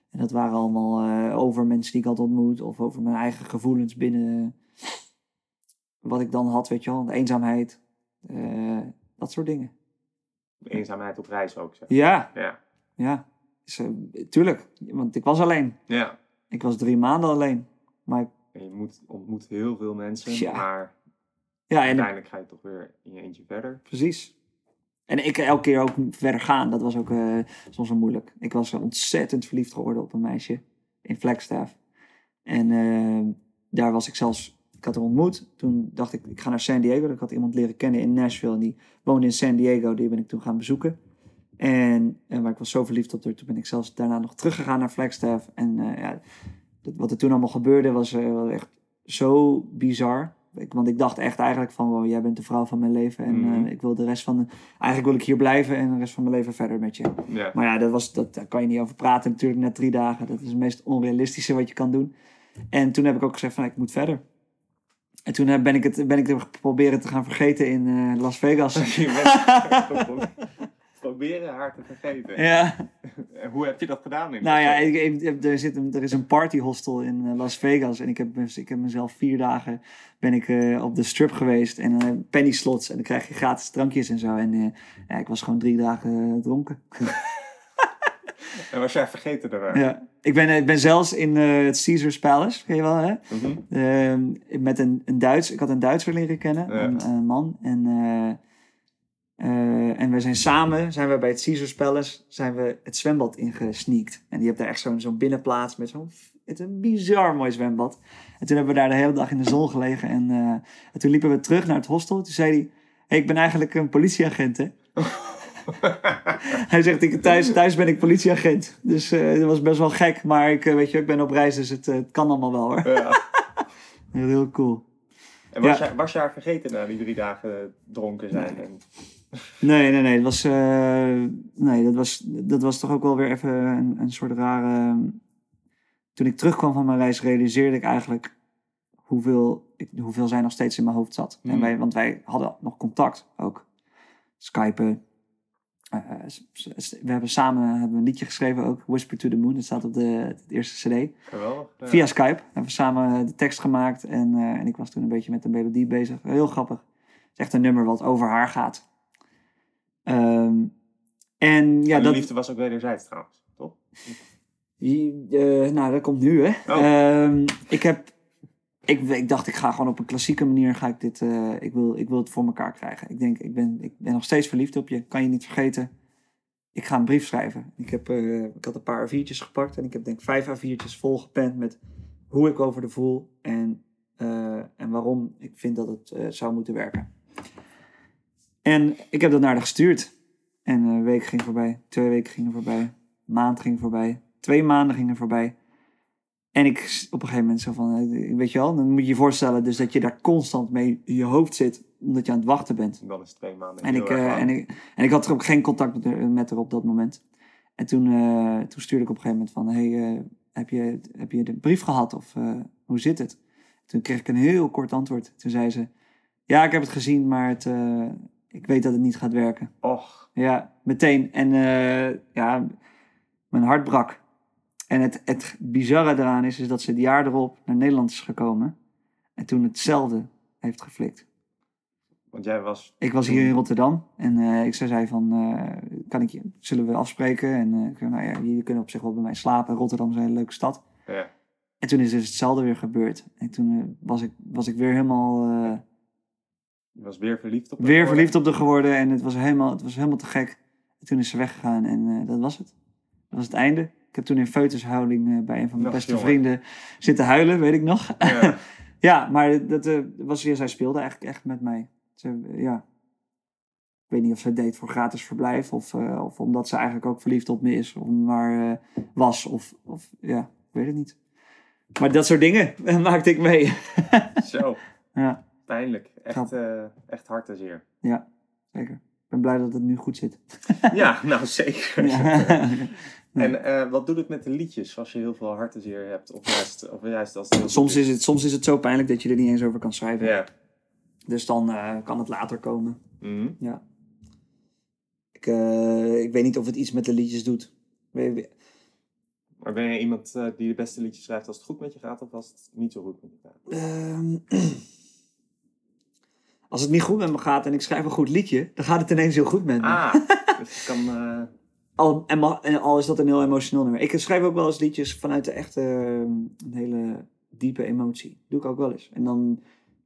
Speaker 1: En dat waren allemaal over mensen die ik had ontmoet. Of over mijn eigen gevoelens binnen wat ik dan had, weet je wel. De eenzaamheid. dat soort dingen.
Speaker 2: Eenzaamheid op reis ook, zeg.
Speaker 1: Ja.
Speaker 2: Ja.
Speaker 1: Ja. Dus, tuurlijk, want ik was alleen.
Speaker 2: Ja.
Speaker 1: Ik was drie maanden alleen. Maar ik...
Speaker 2: En je moet, ontmoet heel veel mensen,
Speaker 1: ja.
Speaker 2: maar
Speaker 1: ja, en
Speaker 2: uiteindelijk ga je toch weer in je eentje verder.
Speaker 1: Precies. En ik elke keer ook verder gaan, dat was ook uh, soms wel moeilijk. Ik was ontzettend verliefd geworden op een meisje in Flagstaff. En uh, daar was ik zelfs, ik had haar ontmoet. Toen dacht ik, ik ga naar San Diego. Ik had iemand leren kennen in Nashville en die woonde in San Diego. Die ben ik toen gaan bezoeken. En, en waar ik was zo verliefd op haar, toen ben ik zelfs daarna nog teruggegaan naar Flagstaff. En ja, dat, wat er toen allemaal gebeurde was echt zo bizar. Ik, want ik dacht echt eigenlijk van, wow, jij bent de vrouw van mijn leven. En
Speaker 2: Mhm.
Speaker 1: eh, ik wil de rest van de... Eigenlijk wil ik hier blijven en de rest van mijn leven verder met je. Maar ja, dat was, dat, daar kan je niet over praten natuurlijk net drie dagen. Dat is het meest onrealistische wat je kan doen. En toen heb ik ook gezegd van, ik moet verder. En toen heb- ben ik het ben ik het proberen te gaan vergeten in eh, Las Vegas.
Speaker 2: Proberen haar te vergeten.
Speaker 1: ja.
Speaker 2: Hoe heb je dat gedaan? In
Speaker 1: Nou ja, ik, ik- er, zit een, er is een partyhostel in eh, Las Vegas. En ik heb, ik heb mezelf vier dagen ben ik, eh, op de strip geweest. En eh, penny slots. En dan krijg je gratis drankjes en zo. En ja, ik was gewoon drie dagen dronken.
Speaker 2: En was jij vergeten daarna?
Speaker 1: Ja. Ik, ben, ik ben zelfs in het Caesars Palace, ken je wel hè?
Speaker 2: Mhm.
Speaker 1: Ehm, met een, een Duits. Ik had een Duitser leren kennen,
Speaker 2: Ja.
Speaker 1: een, een man. En, eh, en we zijn samen, zijn we bij het Caesars Palace, zijn we het zwembad ingesneakt. En die hebt daar echt zo'n zo'n binnenplaats met zo'n het is een bizar mooi zwembad. En toen hebben we daar de hele dag in de zon gelegen. En, eh, en toen liepen we terug naar het hostel. Toen zei hij, hey, ik ben eigenlijk een politieagent hè. Hij zegt, ik, thuis, thuis ben ik politieagent. Dus eh, dat was best wel gek. Maar ik, weet je, ik ben op reis, dus het, het kan allemaal wel hoor.
Speaker 2: Ja.
Speaker 1: Heel, heel cool.
Speaker 2: En was,
Speaker 1: Ja.
Speaker 2: jij, was je haar vergeten na die drie dagen dronken zijn? En,
Speaker 1: Nee, nee, nee. Het was, eh, nee dat, was, dat was toch ook wel weer even een, een soort rare... Toen ik terugkwam van mijn reis realiseerde ik eigenlijk hoeveel, ik, hoeveel zij nog steeds in mijn hoofd zat. En
Speaker 2: Hmm.
Speaker 1: wij, want wij hadden nog contact ook. Skypen. Eh, we hebben samen hebben een liedje geschreven ook. Whisper to the Moon. Dat staat op de, het eerste cd.
Speaker 2: geweldig. Ja.
Speaker 1: Via Skype hebben we samen de tekst gemaakt. En, eh, en ik was toen een beetje met de melodie bezig. Heel grappig. Het is echt een nummer wat over haar gaat. Ehm, en ja,
Speaker 2: En
Speaker 1: dat,
Speaker 2: liefde was ook wederzijds trouwens, toch?
Speaker 1: eh, nou, dat komt nu, hè.
Speaker 2: Oh.
Speaker 1: Ehm, ik heb... Ik, ik dacht, ik ga gewoon op een klassieke manier ga ik dit... eh, ik, wil, ik wil het voor elkaar krijgen. Ik denk, ik ben, ik ben nog steeds verliefd op je. Kan je niet vergeten. Ik ga een brief schrijven. Ik, heb, eh, ik had een paar A4'tjes gepakt. En ik heb denk ik vijf A4'tjes volgepend met hoe ik over de voel. En, en waarom ik vind dat het zou moeten werken. En ik heb dat naar haar gestuurd. En een week ging voorbij. Twee weken gingen voorbij. Een maand ging voorbij. Twee maanden gingen voorbij. En ik op een gegeven moment zo van, eh, weet je wel, dan moet je je voorstellen dus dat je daar constant mee in je hoofd zit, omdat je aan het wachten bent.
Speaker 2: En dan is twee maanden
Speaker 1: En ik, eh, en, ik, en ik had er ook geen contact met haar, met haar op dat moment. En toen, eh, toen stuurde ik op een gegeven moment van, hey, eh, heb, je, heb je de brief gehad of eh, hoe zit het? Toen kreeg ik een heel kort antwoord. Toen zei ze, ja, ik heb het gezien, maar het, eh, ik weet dat het niet gaat werken.
Speaker 2: Och,
Speaker 1: Ja, meteen. En eh, ja, mijn hart brak. En het, het bizarre eraan is, is dat ze het jaar erop naar Nederland is gekomen. En toen hetzelfde heeft geflikt.
Speaker 2: want jij was...
Speaker 1: Ik was hier in Rotterdam en eh, ik zei van, eh, kan ik je, zullen we afspreken? En ik zei, nou ja, jullie kunnen op zich wel bij mij slapen. Rotterdam is een hele leuke stad.
Speaker 2: Ja.
Speaker 1: En toen is dus hetzelfde weer gebeurd. En toen was, ik, was ik weer helemaal,
Speaker 2: Je was weer verliefd op haar
Speaker 1: weer verliefd op haar geworden. En het was helemaal, het was helemaal te gek. En toen is ze weggegaan en eh, dat was het. Dat was het einde. Ik heb toen in feutushouding eh, bij een van mijn beste
Speaker 2: jongen.
Speaker 1: vrienden zitten huilen, weet ik nog.
Speaker 2: Ja.
Speaker 1: Ja, maar dat eh, was weer, zij speelde eigenlijk echt met mij. Ze, ja. Ik weet niet of ze deed voor gratis verblijf of, of omdat ze eigenlijk ook verliefd op me is, of maar was, of, of ja, ik weet het niet. Maar dat soort dingen maakte ik mee.
Speaker 2: Zo,
Speaker 1: ja,
Speaker 2: pijnlijk. Echt, eh echt hard en zeer.
Speaker 1: zeker. Ik ben blij dat het nu goed zit.
Speaker 2: Ja, nou zeker.
Speaker 1: Ja.
Speaker 2: En eh, wat doet het met de liedjes als je heel veel hart en zeer hebt? Of juist, of juist als het
Speaker 1: soms, is het, soms is het zo pijnlijk dat je er niet eens over kan schrijven.
Speaker 2: Ja.
Speaker 1: Dus dan eh, kan het later komen.
Speaker 2: Mhm.
Speaker 1: Ik, eh, ik weet niet of het iets met de liedjes doet.
Speaker 2: Maar ben je iemand die de beste liedjes schrijft als het goed met je gaat of als het niet zo goed met je gaat?
Speaker 1: Ehm, als het niet goed met me gaat en ik schrijf een goed liedje, dan gaat het ineens heel goed met me.
Speaker 2: Ah, dus kan... eh,
Speaker 1: Al, en, ma- en al is dat een heel emotioneel nummer. Ik schrijf ook wel eens liedjes vanuit de echte, ehm, een hele diepe emotie. Doe ik ook wel eens. En dan,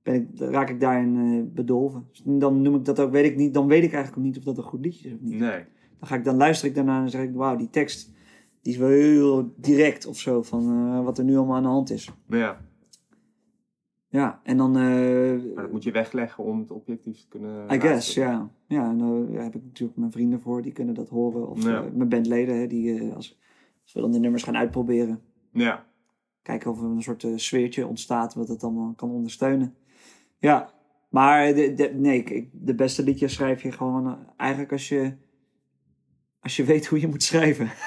Speaker 1: ben ik, dan raak ik daarin eh, bedolven. Dus dan noem ik dat ook, weet ik niet, dan weet ik eigenlijk ook niet of dat een goed liedje is of niet.
Speaker 2: nee.
Speaker 1: Dan, ga ik, dan luister ik daarna en zeg ik, wauw, die tekst, die is wel heel direct of zo, van eh, wat er nu allemaal aan de hand is.
Speaker 2: Ja,
Speaker 1: Ja, en dan... eh,
Speaker 2: maar dat moet je wegleggen om het objectief te kunnen
Speaker 1: I guess, ja. Ja, en daar heb ik natuurlijk mijn vrienden voor, die kunnen dat horen. Of
Speaker 2: Ja.
Speaker 1: eh, mijn bandleden, hè, die, eh, als, als we dan de nummers gaan uitproberen.
Speaker 2: Ja,
Speaker 1: Kijken of er een soort sfeertje ontstaat wat het allemaal kan ondersteunen. Ja, maar de, de, nee, ik- de beste liedjes schrijf je gewoon eigenlijk als je, als je weet hoe je moet schrijven.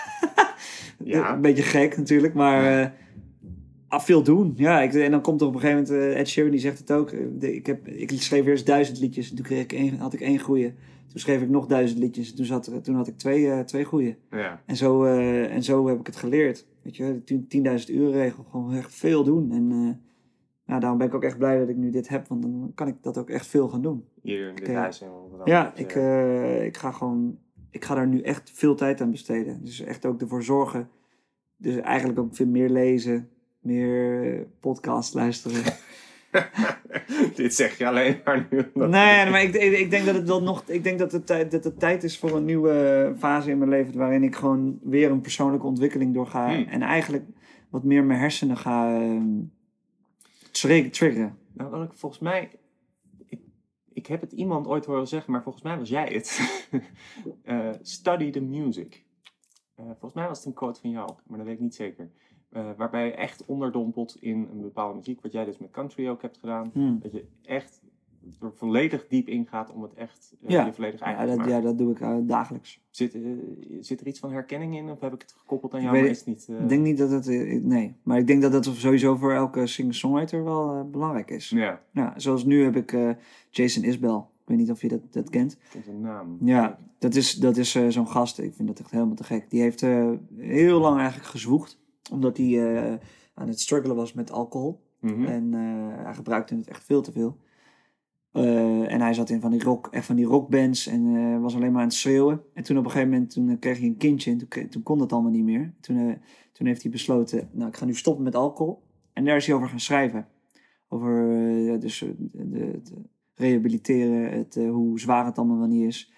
Speaker 2: Ja.
Speaker 1: Een beetje gek natuurlijk, maar ah, veel doen. Ja, ik, en dan komt er op een gegeven moment, eh, Ed Sheeran die zegt het ook. eh, de- ik, heb, ik schreef eerst duizend liedjes en toen kreeg ik één, had ik één goeie. Toen schreef ik nog duizend liedjes en toen, zat er, toen had ik twee, eh, twee goeie.
Speaker 2: Ja.
Speaker 1: En zo, en zo heb ik het geleerd. Weet je, de 10.000 uur regel. Gewoon echt veel doen. En nou, daarom ben ik ook echt blij dat ik nu dit heb. Want dan kan ik dat ook echt veel gaan doen.
Speaker 2: Hier in dit
Speaker 1: Oké.
Speaker 2: huis in Rotterdam.
Speaker 1: Ja, ik, ik ga gewoon... Ik ga daar nu echt veel tijd aan besteden. Dus echt ook ervoor zorgen. Dus eigenlijk ook veel meer lezen. Meer podcast luisteren.
Speaker 2: dit zeg je alleen maar nu.
Speaker 1: Nee, maar ik, ik, ik denk dat het wel nog. Ik denk dat het, tijd, dat het tijd is voor een nieuwe fase in mijn leven. Waarin ik gewoon weer een persoonlijke ontwikkeling doorga.
Speaker 2: Hmm.
Speaker 1: En eigenlijk wat meer mijn hersenen ga ehm, tri- triggeren.
Speaker 2: Nou, wat ik volgens mij. Ik, ik heb het iemand ooit horen zeggen, maar volgens mij was jij het. Eh, study the music. Eh, volgens mij was het een quote van jou, maar dat weet ik niet zeker. Eh, waarbij je echt onderdompelt in een bepaalde muziek, wat jij dus met country ook hebt gedaan.
Speaker 1: Hmm.
Speaker 2: Dat je echt er volledig diep ingaat om het echt eh,
Speaker 1: Ja.
Speaker 2: je volledig eigen
Speaker 1: Ja,
Speaker 2: te
Speaker 1: dat,
Speaker 2: maken.
Speaker 1: ja, dat doe ik eh, dagelijks.
Speaker 2: Zit, zit er iets van herkenning in of heb ik het gekoppeld aan
Speaker 1: Ik
Speaker 2: jou,
Speaker 1: weet
Speaker 2: is het niet...
Speaker 1: Ik denk niet dat het. Nee, maar ik denk dat dat sowieso voor elke singer-songwriter wel belangrijk is.
Speaker 2: Ja,
Speaker 1: Ja, zoals nu heb ik Jason Isbell. Ik weet niet of je dat, dat kent.
Speaker 2: ik ken zijn naam.
Speaker 1: Ja, dat is, dat is zo'n gast. Ik vind dat echt helemaal te gek. Die heeft heel lang eigenlijk gezwoegd. Omdat hij eh, aan het struggelen was met alcohol.
Speaker 2: Mhm.
Speaker 1: En eh, hij gebruikte het echt veel te veel. Eh, en hij zat in van die, rock, echt van die rockbands en was alleen maar aan het schreeuwen. En toen op een gegeven moment toen, kreeg hij een kindje en toen, kon dat allemaal niet meer. Toen, toen heeft hij besloten, nou ik ga nu stoppen met alcohol. En daar is hij over gaan schrijven. Over dus, de, het rehabiliteren, het, hoe zwaar het allemaal wel niet is.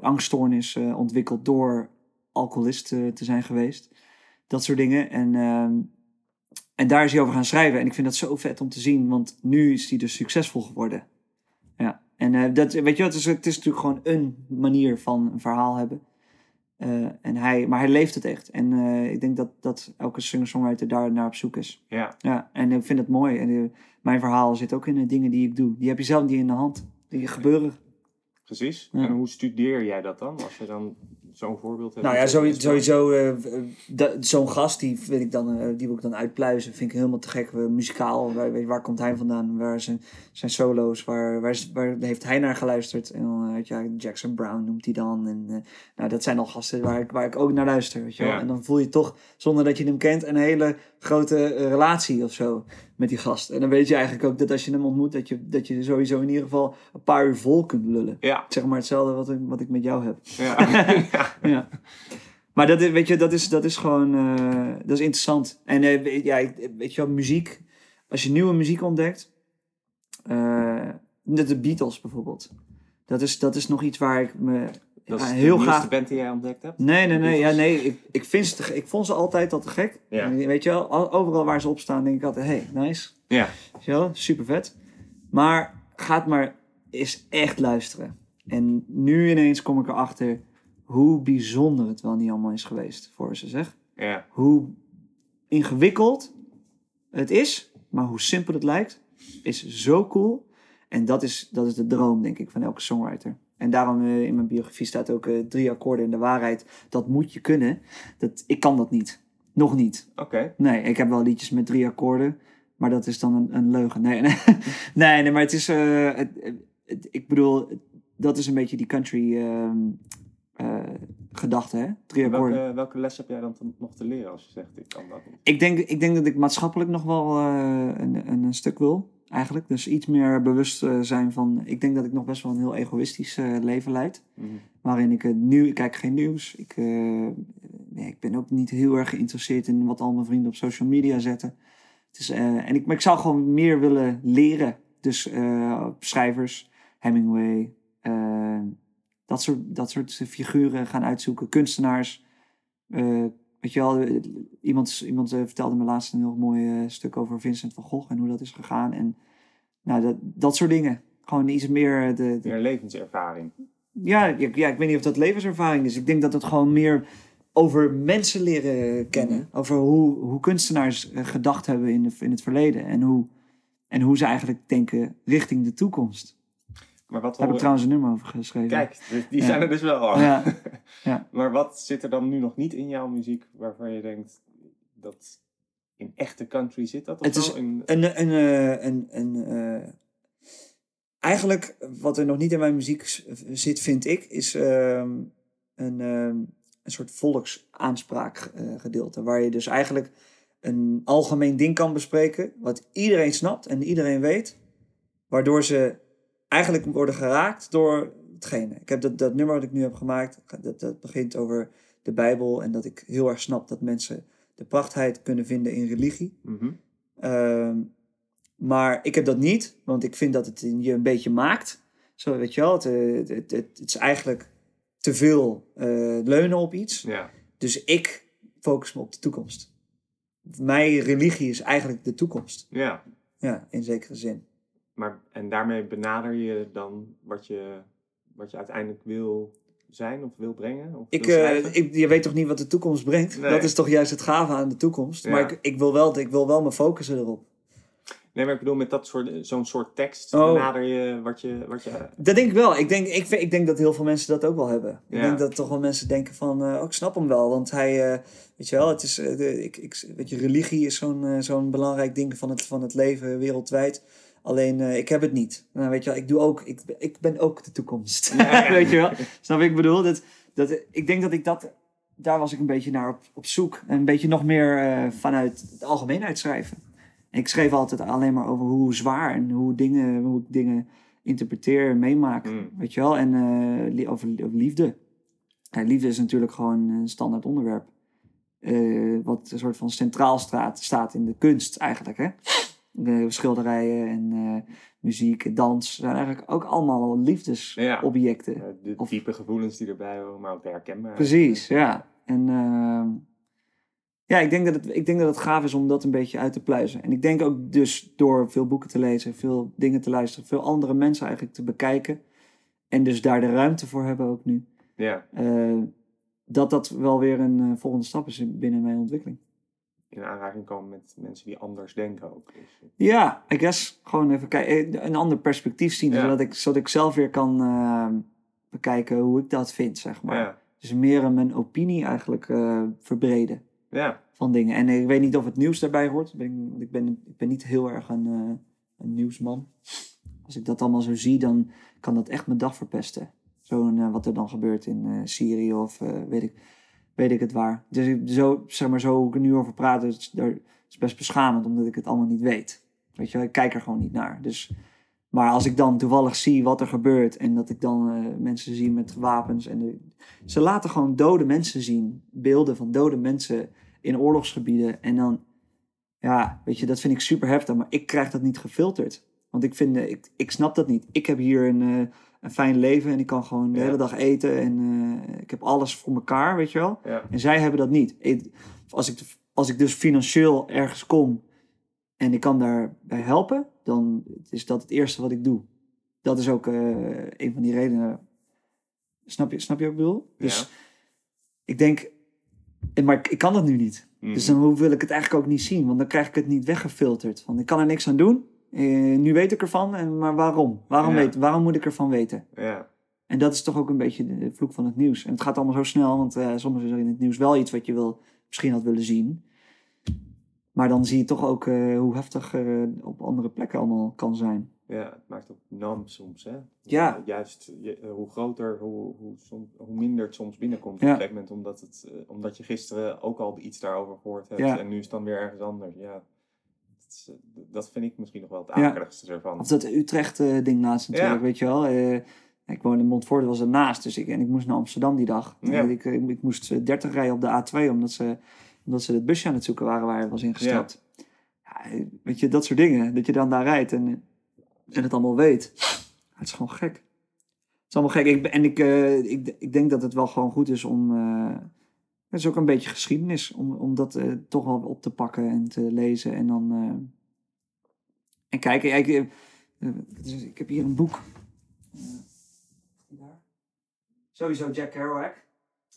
Speaker 1: Angststoornis ontwikkeld door alcoholist te zijn geweest. Dat soort dingen. En, ehm, en daar is hij over gaan schrijven. En ik vind dat zo vet om te zien, want nu is hij dus succesvol geworden. Ja. En eh, dat, weet je wat, het is, het is natuurlijk gewoon een manier van een verhaal hebben. Eh, en hij, maar hij leeft het echt. En eh, ik denk dat, dat elke singer-songwriter daar naar op zoek is.
Speaker 2: Ja,
Speaker 1: Ja, en ik vind het mooi. En mijn verhaal zit ook in de dingen die ik doe. Die heb je zelf niet in de hand. Die gebeuren.
Speaker 2: precies.
Speaker 1: Ja.
Speaker 2: En hoe studeer jij dat dan? Als je dan zo'n voorbeeld hebt.
Speaker 1: Nou ja, sowieso,
Speaker 2: zo'n
Speaker 1: sowieso eh, eh, zo'n gast, die, wil ik dan, eh, die wil ik dan uitpluizen. Vind ik helemaal te gek. Muzikaal, waar, weet waar komt hij vandaan? Waar zijn, zijn solo's? Waar, waar, heeft hij naar geluisterd? En dan, weet je, Jackson Brown noemt hij dan. En, nou, dat zijn al gasten waar ik, waar ik ook naar luister. Weet je wel?
Speaker 2: Ja.
Speaker 1: En dan voel je toch, zonder dat je hem kent, een hele grote relatie of zo met die gast. En dan weet je eigenlijk ook dat als je hem ontmoet, dat je, dat je sowieso in ieder geval een paar uur vol kunt lullen.
Speaker 2: Ja,
Speaker 1: Zeg maar hetzelfde wat ik, wat ik met jou heb.
Speaker 2: ja. ja.
Speaker 1: Maar dat is, weet je, dat is, dat is gewoon, eh, dat is interessant. En eh, weet- ja, weet je wel, muziek, als je nieuwe muziek ontdekt, eh, net de Beatles bijvoorbeeld. Dat is, dat is nog iets waar ik me
Speaker 2: Dat is de
Speaker 1: heel graag...
Speaker 2: band die jij ontdekt hebt?
Speaker 1: Nee, nee, nee, ja, nee ik, ik, vind ze te, ik vond ze altijd al te gek.
Speaker 2: Ja.
Speaker 1: Weet je wel, al- overal waar ze op staan denk ik altijd, hey, nice.
Speaker 2: Ja.
Speaker 1: Wel, super vet. Maar gaat maar eens echt luisteren. En nu ineens kom ik erachter hoe bijzonder het wel niet allemaal is geweest voor ze, zeg.
Speaker 2: Ja,
Speaker 1: Hoe ingewikkeld het is, maar hoe simpel het lijkt, is zo cool. En dat is, dat is de droom, denk ik, van elke songwriter. En daarom eh, in mijn biografie staat ook eh, drie akkoorden in de waarheid. Dat moet je kunnen. Dat, ik kan dat niet. Nog niet.
Speaker 2: oké.
Speaker 1: Nee, ik heb wel liedjes met drie akkoorden, maar dat is dan een, een leugen. Nee, nee, nee, nee, maar het is, eh, het, het- ik bedoel, dat is een beetje die country ehm, eh, gedachte, hè? Drie.
Speaker 2: Welke, welke les heb jij dan te- nog te leren als je zegt ik kan dat niet?
Speaker 1: Ik denk, ik denk dat ik maatschappelijk nog wel eh, een, een, stuk wil, eigenlijk. Dus iets meer bewust eh, zijn van, ik denk dat ik nog best wel een heel egoïstisch eh, leven leid.
Speaker 2: Mhm.
Speaker 1: Waarin ik nu, ik kijk geen nieuws. Ik, nee, ik ben ook niet heel erg geïnteresseerd in wat al mijn vrienden op social media zetten. Het is, en ik, maar ik zou gewoon meer willen leren. Dus schrijvers, Hemingway, dat, soort, dat soort figuren gaan uitzoeken. Kunstenaars. Eh, weet je wel, iemand, iemand eh, vertelde me laatst een heel mooi eh, stuk over Vincent van Gogh en hoe dat is gegaan. En nou, dat, dat soort dingen. Gewoon iets meer de, de,
Speaker 2: Meer levenservaring.
Speaker 1: ja, ja, ja, ik weet niet of dat levenservaring is. Ik denk dat het gewoon meer over mensen leren kennen. Over hoe, hoe kunstenaars gedacht hebben in, de, in het verleden. En hoe, En hoe ze eigenlijk denken richting de toekomst.
Speaker 2: Maar wat
Speaker 1: Daar heb ik trouwens een nummer over geschreven.
Speaker 2: Kijk, dus die zijn er dus wel al.
Speaker 1: Ja. ja.
Speaker 2: maar wat zit er dan nu nog niet in jouw muziek waarvan je denkt dat in echte country zit dat? Of
Speaker 1: Het is Een, een, eh, een, een, eh, eigenlijk, wat er nog niet in mijn muziek zit, vind ik, is ehm, een, ehm, een soort volksaanspraak eh, gedeelte. Waar je dus eigenlijk een algemeen ding kan bespreken, wat iedereen snapt en iedereen weet. Waardoor ze eigenlijk worden geraakt door hetgene. Ik heb dat, dat nummer wat ik nu heb gemaakt, dat, dat begint over de Bijbel. En dat ik heel erg snap dat mensen de prachtheid kunnen vinden in religie.
Speaker 2: Mhm.
Speaker 1: Ehm, maar ik heb dat niet, want ik vind dat het je een beetje maakt. Zo, weet je wel, het, eh, het, het, is eigenlijk te veel eh, leunen op iets.
Speaker 2: Ja.
Speaker 1: Dus ik focus me op de toekomst. Mijn religie is eigenlijk de toekomst.
Speaker 2: ja.
Speaker 1: Ja, in zekere zin.
Speaker 2: Maar, en daarmee benader je dan wat je, wat je uiteindelijk wil zijn of wil brengen? Of
Speaker 1: Ik,
Speaker 2: wil
Speaker 1: eh, ik, je weet toch niet wat de toekomst brengt?
Speaker 2: Nee.
Speaker 1: Dat is toch juist het gave aan de toekomst.
Speaker 2: Ja.
Speaker 1: Maar ik, ik, wil wel, ik wil wel me focussen erop.
Speaker 2: Nee, maar ik bedoel met dat soort, zo'n soort tekst
Speaker 1: Oh.
Speaker 2: benader je wat je... Wat je
Speaker 1: Dat denk ik wel. Ik denk, ik, ik denk dat heel veel mensen dat ook wel hebben. Ik denk dat toch wel mensen denken van, eh, oh, ik snap hem wel. Want hij, eh, weet je wel, het is, eh, de, ik, ik, weet je, religie is zo'n eh, zo'n belangrijk ding van het, van het leven wereldwijd. Alleen, eh, ik heb het niet. Nou, weet je wel, ik doe ook, ik, ben- ik ben ook de toekomst.
Speaker 2: Ja, ja.
Speaker 1: weet je wel? Snap ik bedoel? Dat, dat, ik denk dat ik dat, daar was ik een beetje naar op, op zoek. En een beetje nog meer eh, vanuit de algemeenheid schrijven. Ik schreef altijd alleen maar over hoe zwaar en hoe, dingen, hoe ik dingen interpreteer en meemaak.
Speaker 2: Mm.
Speaker 1: Weet je wel? En eh, over, over liefde. Liefde is natuurlijk gewoon een standaard onderwerp. Wat een soort van centraal staat, staat in de kunst eigenlijk. Hè? De schilderijen en eh, muziek, dans zijn eigenlijk ook allemaal liefdesobjecten.
Speaker 2: eh, de
Speaker 1: Of-
Speaker 2: diepe gevoelens die erbij horen, maar ook de herkenbaarheid.
Speaker 1: Precies, ja. En ehm, ja, ik denk, dat het, ik denk dat het gaaf is om dat een beetje uit te pluizen. En ik denk ook dus door veel boeken te lezen, veel dingen te luisteren, veel andere mensen eigenlijk te bekijken. En dus daar de ruimte voor hebben ook nu.
Speaker 2: Ja,
Speaker 1: eh, dat dat wel weer een eh, volgende stap is in- binnen mijn ontwikkeling.
Speaker 2: In aanraking komen met mensen die anders denken ook. Dus,
Speaker 1: Ja, I guess gewoon even kijken, een ander perspectief zien,
Speaker 2: Ja.
Speaker 1: zodat, ik, zodat ik zelf weer kan eh, bekijken hoe ik dat vind, zeg maar.
Speaker 2: ja,
Speaker 1: Dus meer mijn opinie eigenlijk eh, verbreden.
Speaker 2: ja,
Speaker 1: van dingen. En ik weet niet of het nieuws daarbij hoort. Ik ben, ik, ben, ik ben niet heel erg een, eh, een nieuwsman. Als ik dat allemaal zo zie, dan kan dat echt mijn dag verpesten. Zo'n eh, wat er dan gebeurt in eh, Syrië of eh, weet, ik, weet ik het waar. Dus zo, zeg maar, zo ik er nu over praat, is, daar- is best beschamend, omdat ik het allemaal niet weet. Weet je, ik kijk er gewoon niet naar. Dus, maar als ik dan toevallig zie wat er gebeurt en dat ik dan eh, mensen zie met wapens en ze laten gewoon dode mensen zien, beelden van dode mensen in oorlogsgebieden. En dan, ja, weet je, dat vind ik super heftig, maar ik krijg dat niet gefilterd. Want ik vind, eh, ik, ik snap dat niet. Ik heb hier een, eh, een fijn leven en ik kan gewoon de
Speaker 2: Ja.
Speaker 1: hele dag eten en eh, ik heb alles voor elkaar, weet je wel.
Speaker 2: ja,
Speaker 1: En zij hebben dat niet. Ik- als, ik, als ik dus financieel ergens kom en ik kan daarbij helpen, dan is dat het eerste wat ik doe. Dat is ook eh, een van die redenen. Snap je, snap je wat ik bedoel? Dus
Speaker 2: Ja.
Speaker 1: ik denk, maar ik, kan dat nu niet.
Speaker 2: Mhm.
Speaker 1: Dus dan wil ik het eigenlijk ook niet zien, want dan krijg ik het niet weggefilterd. Want ik kan er niks aan doen. Eh, nu weet ik ervan, en, maar waarom? Waarom,
Speaker 2: Ja.
Speaker 1: weet, waarom moet ik ervan weten?
Speaker 2: ja,
Speaker 1: En dat is toch ook een beetje de, vloek van het nieuws. En het gaat allemaal zo snel, want eh, soms is er in het nieuws wel iets wat je wil, misschien had willen zien. Maar dan zie je toch ook eh, hoe heftig op andere plekken allemaal kan zijn.
Speaker 2: ja, het maakt ook nam soms, hè?
Speaker 1: Ja.
Speaker 2: Juist, je- hoe groter, hoe, hoe, som- hoe minder het soms binnenkomt
Speaker 1: Ja.
Speaker 2: op een gegeven moment, omdat, het, omdat je gisteren ook al iets daarover gehoord hebt en nu is het dan weer ergens anders. Ja, dat, eh, dat vind ik misschien nog wel het akeligste ervan.
Speaker 1: Of dat Utrecht-ding laatst natuurlijk, weet je wel. Eh, ik woonde in Montfort, was ernaast. Dus ik, en ik moest naar Amsterdam die dag.
Speaker 2: Ja.
Speaker 1: Ik, ik, ik moest eh, 30 rijden op de A2, omdat ze, omdat ze het busje aan het zoeken waren waar hij was ingestapt. Ja. eh, weet je, dat soort dingen. Dat je dan daar rijdt en, en het allemaal weet. Het is gewoon gek. Het is allemaal gek. Ik, en ik, eh, ik, ik denk dat het wel gewoon goed is om... eh, het is ook een beetje geschiedenis. Om, om dat eh, toch wel op te pakken en te lezen. En dan... eh, en kijken. Ja, ik, eh, ik heb hier een boek. Daar. Sowieso Jack Kerouac.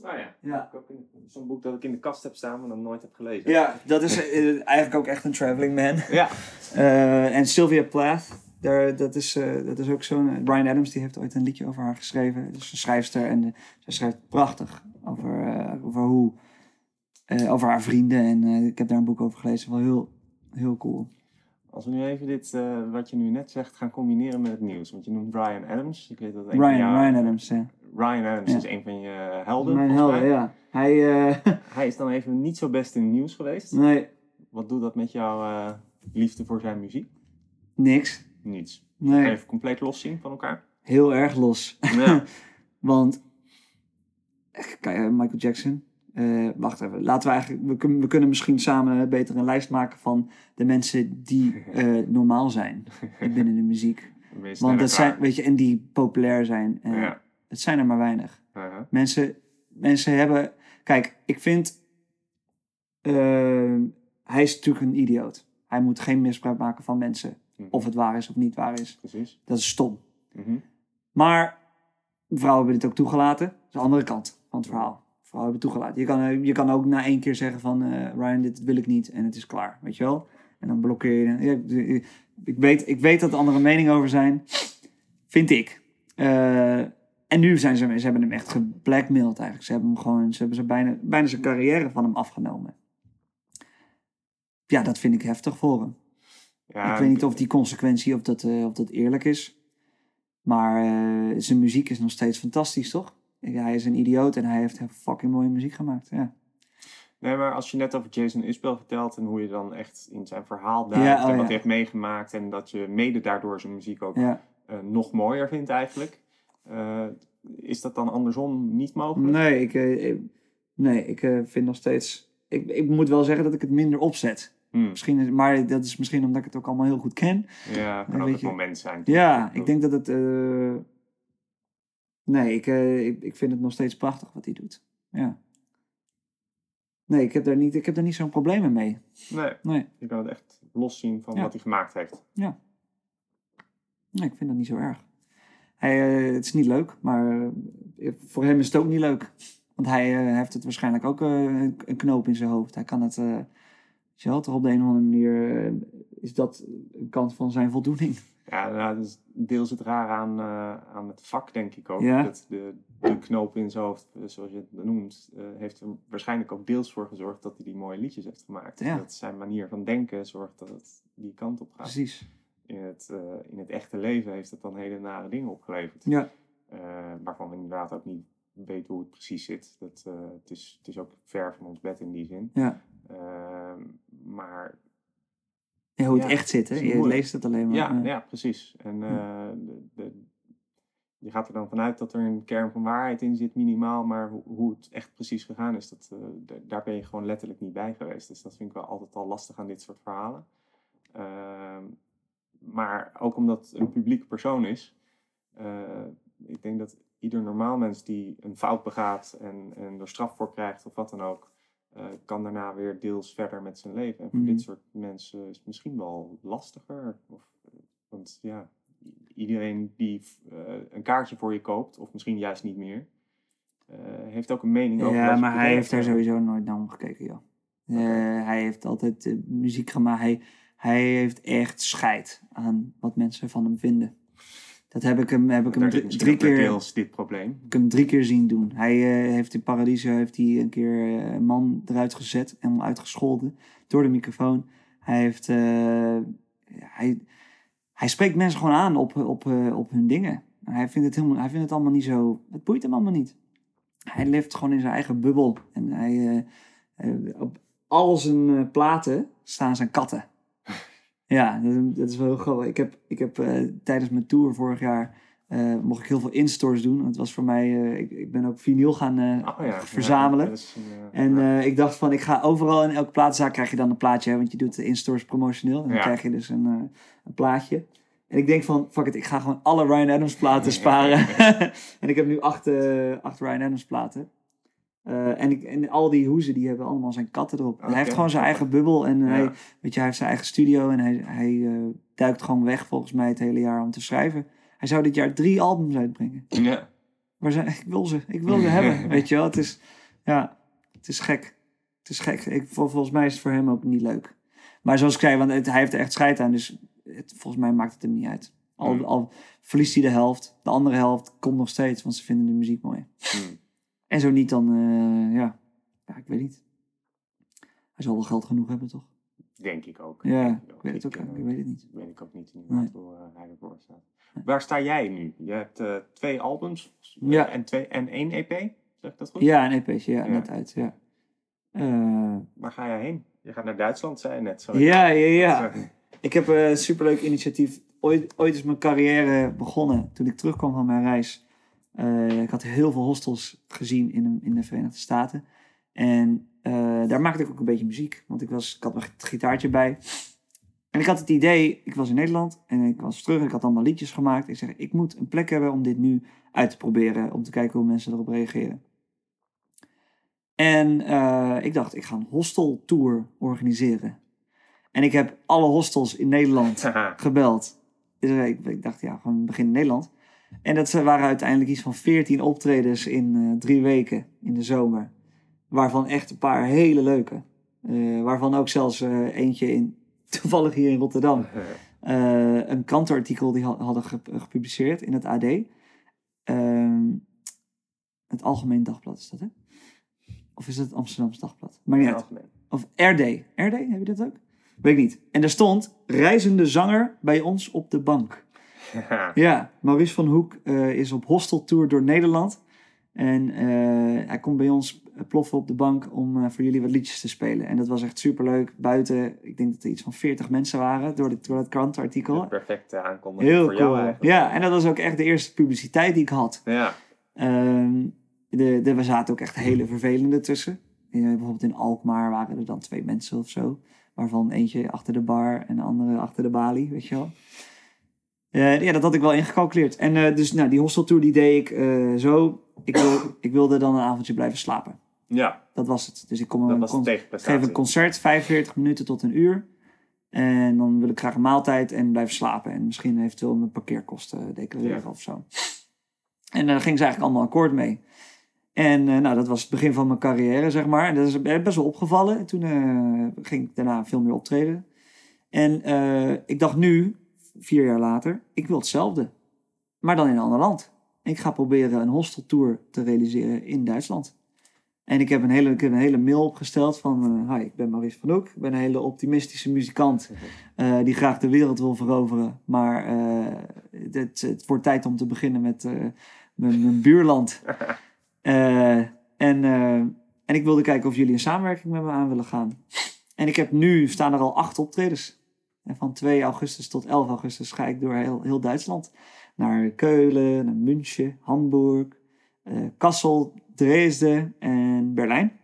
Speaker 2: Oh ja.
Speaker 1: Ja.
Speaker 2: Zo'n boek dat ik in de kast heb staan, maar dan nooit heb gelezen.
Speaker 1: Ja, dat is eigenlijk ook echt een traveling man.
Speaker 2: Ja.
Speaker 1: En Sylvia Plath, daar, dat, is, eh, dat is ook zo'n... Brian Adams die heeft ooit een liedje over haar geschreven. Dus een schrijfster en uh, zij schrijft prachtig over, over hoe... over haar vrienden en ik heb daar een boek over gelezen. Wel heel, heel cool.
Speaker 2: Als we nu even dit, wat je nu net zegt, gaan combineren met het nieuws. Want je noemt Brian Adams. Ik weet dat
Speaker 1: Ryan, Ryan Adams, ja.
Speaker 2: Ryan Adams ja. is een van je helden.
Speaker 1: Mijn helden, ja. Hij,
Speaker 2: hij is dan even niet zo best in het nieuws geweest.
Speaker 1: Nee.
Speaker 2: Wat doet dat met jouw liefde voor zijn muziek?
Speaker 1: Niks.
Speaker 2: Niets.
Speaker 1: Nee.
Speaker 2: Even compleet los zien van elkaar?
Speaker 1: Heel erg los.
Speaker 2: Ja.
Speaker 1: Want, kijk, Michael Jackson. Uh, wacht even, laten we eigenlijk, we, kunnen, we kunnen misschien samen beter een lijst maken van de mensen die uh, normaal zijn binnen de muziek. Want dat zijn, weet je, en die populair zijn. Uh,
Speaker 2: ja.
Speaker 1: Het zijn er maar weinig.
Speaker 2: -huh.
Speaker 1: Mensen, mensen hebben, kijk, ik vind, hij is natuurlijk een idioot. Hij moet geen misbruik maken van mensen. Of het waar is of niet waar is.
Speaker 2: Precies.
Speaker 1: Dat is stom.
Speaker 2: Mm -hmm.
Speaker 1: Maar vrouwen hebben dit ook toegelaten. Dat is de andere kant van het verhaal. Vrouwen hebben toegelaten. Je kan, je kan ook na één keer zeggen van... Uh, Ryan, dit wil ik niet. En het is klaar. Weet je wel? En dan blokkeer je. Ik weet, ik weet dat er andere meningen over zijn. Vind ik. Uh, en nu zijn ze... Ze hebben hem echt geblackmailed eigenlijk. Ze hebben hem gewoon... Ze hebben ze bijna, bijna zijn carrière van hem afgenomen. Ja, dat vind ik heftig voor hem.
Speaker 2: Ja,
Speaker 1: ik weet niet of die consequentie, of dat, uh, of dat eerlijk is. Maar uh, zijn muziek is nog steeds fantastisch, toch? Hij is een idioot en hij heeft fucking mooie muziek gemaakt, ja.
Speaker 2: Nee, maar als je net over Jason Isbell vertelt en hoe je dan echt in zijn verhaal duikt
Speaker 1: Ja, oh
Speaker 2: en wat hij heeft meegemaakt en dat je mede daardoor zijn muziek ook uh, nog mooier vindt eigenlijk. Is dat dan andersom niet mogelijk?
Speaker 1: Nee, ik, ik nee, ik vind nog steeds... Ik, ik moet wel zeggen dat ik het minder opzet.
Speaker 2: Hmm.
Speaker 1: Misschien, is- maar dat is misschien omdat ik het ook allemaal heel goed ken.
Speaker 2: Ja, kan
Speaker 1: Ja,
Speaker 2: ook het moment zijn.
Speaker 1: Ja, ik denk dat het... eh, Nee, ik, eh, ik, ik vind het nog steeds prachtig wat hij doet. Ja. Nee, ik heb daar niet, ik heb daar niet zo'n probleem mee.
Speaker 2: Nee,
Speaker 1: Nee.
Speaker 2: je kan het echt loszien van
Speaker 1: Ja.
Speaker 2: wat hij gemaakt heeft.
Speaker 1: nee, ik vind dat niet zo erg. Hij, eh, het is niet leuk, maar voor hem is het ook niet leuk. Want hij heeft het waarschijnlijk ook een, knoop in zijn hoofd. Hij kan het, je wel, toch op de een of andere manier eh, is dat een kant van zijn voldoening.
Speaker 2: Ja, nou, dat is deels het raar aan, eh, aan het vak, denk ik ook.
Speaker 1: Ja.
Speaker 2: Dat de, de knoop in zijn hoofd, eh, zoals je het noemt, heeft er waarschijnlijk ook deels voor gezorgd dat hij die mooie liedjes heeft gemaakt.
Speaker 1: Ja.
Speaker 2: Dat zijn manier van denken zorgt dat het die kant op gaat.
Speaker 1: Precies.
Speaker 2: In het, in het echte leven heeft het dan hele nare dingen opgeleverd.
Speaker 1: Ja.
Speaker 2: Waarvan we inderdaad ook niet weten hoe het precies zit. Dat, het, is, het is ook ver van ons bed in die zin.
Speaker 1: Ja.
Speaker 2: Maar
Speaker 1: Ja, hoe het
Speaker 2: Ja,
Speaker 1: echt zit, hè? Je
Speaker 2: moeilijk.
Speaker 1: leest het alleen maar.
Speaker 2: Ja, ja precies. En eh, de, de, je gaat er dan vanuit dat er een kern van waarheid in zit, minimaal. Maar hoe, hoe het echt precies gegaan is, dat, eh, daar ben je gewoon letterlijk niet bij geweest. Dus dat vind ik wel altijd al lastig aan dit soort verhalen. Ehm, maar ook omdat het een publieke persoon is. eh, ik denk dat ieder normaal mens die een fout begaat en, en er straf voor krijgt of wat dan ook, eh, kan daarna weer deels verder met zijn leven. En voor
Speaker 1: Mhm.
Speaker 2: dit soort mensen is het misschien wel lastiger. Of, eh, want ja, iedereen die eh, een kaartje voor je koopt, of misschien juist niet meer, heeft ook een mening over
Speaker 1: Ja, maar hij heeft daar sowieso nooit naar omgekeken, joh. Hij heeft altijd muziek gemaakt. Hij, hij heeft echt scheid aan wat mensen van hem vinden. Dat heb ik hem, heb ik hem drie, keer,
Speaker 2: deels dit probleem.
Speaker 1: heb ik hem drie keer zien doen. Hij eh, heeft in Paradiso heeft hij een keer eh, een man eruit gezet en hem uitgescholden door de microfoon. Hij heeft, eh, hij, hij spreekt mensen gewoon aan op, op, op hun dingen. Hij vindt, het helemaal, hij vindt het allemaal niet zo, het boeit hem allemaal niet. Hij leeft gewoon in zijn eigen bubbel. En hij, op al zijn platen staan zijn katten. Ja, dat, dat is wel heel grappig. Ik heb, ik heb eh, tijdens mijn tour vorig jaar eh, mocht ik heel veel instores doen. Het was voor mij, eh, ik, ik ben ook vinyl gaan
Speaker 2: Oh ja,
Speaker 1: verzamelen.
Speaker 2: ja, is
Speaker 1: En ik dacht van, ik ga overal in elke plaatzaak krijg je dan een plaatje. Hè, want je doet de instores promotioneel. En dan
Speaker 2: Ja.
Speaker 1: krijg je dus een, een plaatje. En ik denk van, fuck it, ik ga gewoon alle Ryan Adams platen sparen. en ik heb nu acht, acht Ryan Adams platen. Eh, en, ik, en al die hoezen, die hebben allemaal zijn katten erop. Hij heeft gewoon zijn eigen bubbel. En
Speaker 2: Ja.
Speaker 1: hij, weet je, hij heeft zijn eigen studio. En hij, hij eh, duikt gewoon weg volgens mij het hele jaar om te schrijven. Hij zou dit jaar drie albums uitbrengen.
Speaker 2: ja.
Speaker 1: Waar zijn, ik wil ze, ik wil ze hebben. Weet je wel, het is, ja, het is gek. Het is gek. Ik, volgens mij is het voor hem ook niet leuk. Maar zoals ik zei, want hij heeft er echt scheid aan. Dus het, volgens mij maakt het hem niet uit. Al,
Speaker 2: Hmm.
Speaker 1: al verliest hij de helft. De andere helft komt nog steeds, want ze vinden de muziek mooi.
Speaker 2: Hmm.
Speaker 1: En zo niet, dan, eh, ja. ja, ik weet niet. Hij zal wel geld genoeg hebben, toch?
Speaker 2: Denk ik ook.
Speaker 1: Ja, ik weet het ook. Ik weet het niet.
Speaker 2: Weet ik ook niet
Speaker 1: Nee.
Speaker 2: hoe eh, hij ervoor staat. Waar sta jij nu? Je hebt eh, twee albums
Speaker 1: Ja.
Speaker 2: en, twee, en één EP, zeg ik dat goed?
Speaker 1: Ja, een EP'tje, ja,
Speaker 2: Ja.
Speaker 1: net uit, ja.
Speaker 2: Waar ga jij heen? Je gaat naar Duitsland, zei je net. Zo.
Speaker 1: ja, ja, ja. Ik heb een superleuk initiatief. Ooit, ooit is mijn carrière begonnen toen ik terugkwam van mijn reis. Eh, ik had heel veel hostels gezien in de, in de Verenigde Staten. En eh, daar maakte ik ook een beetje muziek. Want ik, was, ik had mijn gitaartje bij. En ik had het idee, ik was in Nederland en ik was terug. Ik had allemaal liedjes gemaakt. Ik zeg, ik moet een plek hebben om dit nu uit te proberen. Om te kijken hoe mensen erop reageren. En eh, ik dacht, ik ga een hosteltour organiseren. En ik heb alle hostels in Nederland gebeld. Dus ik, ik dacht, ja, gewoon begin in Nederland. En dat waren uiteindelijk iets van 14 optredens in eh, drie weken in de zomer. Waarvan echt een paar hele leuke. Eh, waarvan ook zelfs eh, eentje in, toevallig hier in Rotterdam. een krantenartikel die had- hadden gep- gepubliceerd in het AD. Ehm, het Algemeen Dagblad is dat, hè? Of is het het Amsterdamse Dagblad? Maar niet uit. Of RD. RD, heb je dat ook? Weet ik niet. En daar stond, reizende zanger bij ons op de bank. Ja, Maurice van Hoek eh, is op hosteltour door Nederland. En eh, hij komt bij ons ploffen op de bank om eh, voor jullie wat liedjes te spelen. En dat was echt superleuk. Buiten, ik denk dat er iets van 40 mensen waren door, dit, door dat krantenartikel.
Speaker 2: Een perfecte aankondiging
Speaker 1: Heel
Speaker 2: voor jou
Speaker 1: cool.
Speaker 2: eigenlijk.
Speaker 1: Ja, en dat was ook echt de eerste publiciteit die ik had.
Speaker 2: Ja.
Speaker 1: Ehm de, de, we zaten ook echt hele vervelende tussen. Eh, bijvoorbeeld in Alkmaar waren er dan twee mensen of zo. Waarvan eentje achter de bar en de andere achter de balie, weet je wel. Eh, ja, dat had ik wel ingecalculeerd. En eh, dus nou, die hosteltour die deed ik eh, zo. Ik, wil, ik wilde dan een avondje blijven slapen.
Speaker 2: ja,
Speaker 1: Dat was het. Dus ik kom een geef een concert, 45 minuten tot een uur. En dan wil ik graag een maaltijd en blijven slapen. En misschien eventueel mijn parkeerkosten declareren
Speaker 2: Ja.
Speaker 1: of zo. En daar ging ze eigenlijk allemaal akkoord mee. En nou, dat was het begin van mijn carrière, zeg maar. En dat is best wel opgevallen. En toen ging ik daarna veel meer optreden. En ik dacht nu, vier jaar later, ik wil hetzelfde. Maar dan in een ander land. Ik ga proberen een hosteltour te realiseren in Duitsland. En ik heb een hele, ik heb een hele mail opgesteld van... eh, hi, ik ben Maurice van Hoek. Ik ben een hele optimistische muzikant... eh, die graag de wereld wil veroveren. Maar eh, het, het wordt tijd om te beginnen met mijn, mijn buurland. En, en ik wilde kijken of jullie een samenwerking met me aan willen gaan. En ik heb nu, staan er al acht optredens. En van 2 augustus tot 11 augustus ga ik door heel, heel Duitsland. Naar Keulen, naar München, Hamburg, eh, Kassel, Dresden en Berlijn.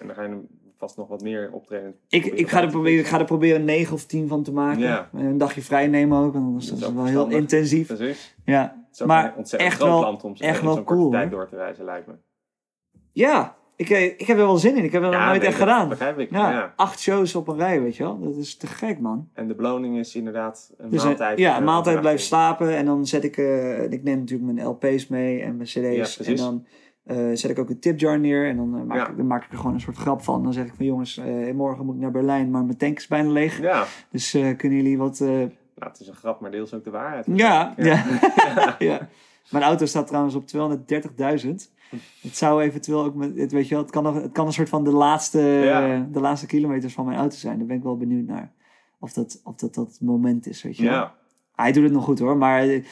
Speaker 2: En dan ga je vast nog wat meer optreden.
Speaker 1: Ik, ik, ga er proberen, ik ga er proberen 9 of 10 van te maken.
Speaker 2: Ja.
Speaker 1: En Een dagje vrij nemen ook, want anders
Speaker 2: Dat is
Speaker 1: dat wel heel intensief.
Speaker 2: Precies.
Speaker 1: Ja,
Speaker 2: Het is ook
Speaker 1: Maar echt
Speaker 2: groot
Speaker 1: wel-
Speaker 2: om
Speaker 1: echt wel cool,
Speaker 2: tijd door te reizen, lijkt me.
Speaker 1: ja ik, eh, ik heb er wel zin in. Ik heb het nog nooit
Speaker 2: nee,
Speaker 1: echt gedaan.
Speaker 2: begrijp ik.
Speaker 1: Ja,
Speaker 2: Ja.
Speaker 1: acht shows op een rij, weet je wel. Dat is te gek, man.
Speaker 2: En de beloning is inderdaad een
Speaker 1: Dus, eh,
Speaker 2: maaltijd.
Speaker 1: ja,
Speaker 2: eh,
Speaker 1: een maaltijd blijven
Speaker 2: overnachting.
Speaker 1: slapen. En dan zet ik... eh, ik neem natuurlijk mijn LP's mee en mijn
Speaker 2: Ja,
Speaker 1: CD's. en
Speaker 2: precies.
Speaker 1: dan eh, zet ik ook een tipjar neer. En dan, eh, maak
Speaker 2: Ja.
Speaker 1: ik, dan maak ik er gewoon een soort grap van. Dan zeg ik van jongens, eh, morgen moet ik naar Berlijn, maar mijn tank is bijna leeg.
Speaker 2: Ja,
Speaker 1: Dus eh, kunnen jullie wat... eh,
Speaker 2: nou, het is een grap, maar deels ook de waarheid.
Speaker 1: Ja, ja. ja. Mijn auto staat trouwens op 230.000. Het zou eventueel ook met, het, weet je wel, het kan, nog, het kan een soort van de laatste,
Speaker 2: Ja.
Speaker 1: de laatste kilometers van mijn auto zijn. Daar ben ik wel benieuwd naar. Of dat of dat, dat moment is, weet je wel.
Speaker 2: Ja,
Speaker 1: Hij doet het nog goed hoor, maar het,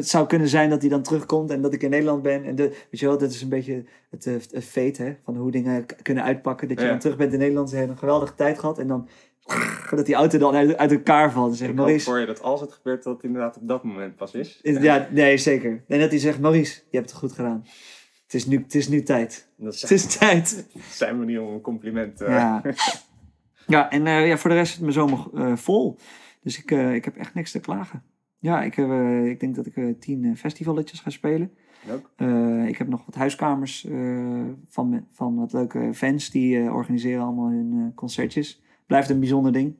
Speaker 1: zou kunnen zijn dat hij dan terugkomt en dat ik in Nederland ben. En de, weet je wel, dat is een beetje het, het fate hè, van hoe dingen kunnen uitpakken. Dat je
Speaker 2: Ja.
Speaker 1: dan terug bent in Nederland, ze hebben een geweldige tijd gehad en dan dat die auto dan uit, uit elkaar valt. En zegt
Speaker 2: ik hoop
Speaker 1: Maurice,
Speaker 2: voor je dat als het gebeurt, dat het inderdaad op dat moment pas is.
Speaker 1: is- Ja, nee, zeker. En dat hij zegt, Maurice, je hebt het goed gedaan. Het is nu, het is nu tijd.
Speaker 2: Dat
Speaker 1: Het
Speaker 2: is
Speaker 1: tijd.
Speaker 2: zijn manier om een compliment te...
Speaker 1: Ja, ja en eh, ja, voor de rest is mijn zomer eh, vol. Dus ik, eh, ik heb echt niks te klagen. Ja, ik, heb, eh, ik denk dat ik eh, tien eh, festivalletjes ga spelen. Eh, ik heb nog wat huiskamers eh, van, van wat leuke fans. Die eh, organiseren allemaal hun eh, concertjes. Blijft een bijzonder ding.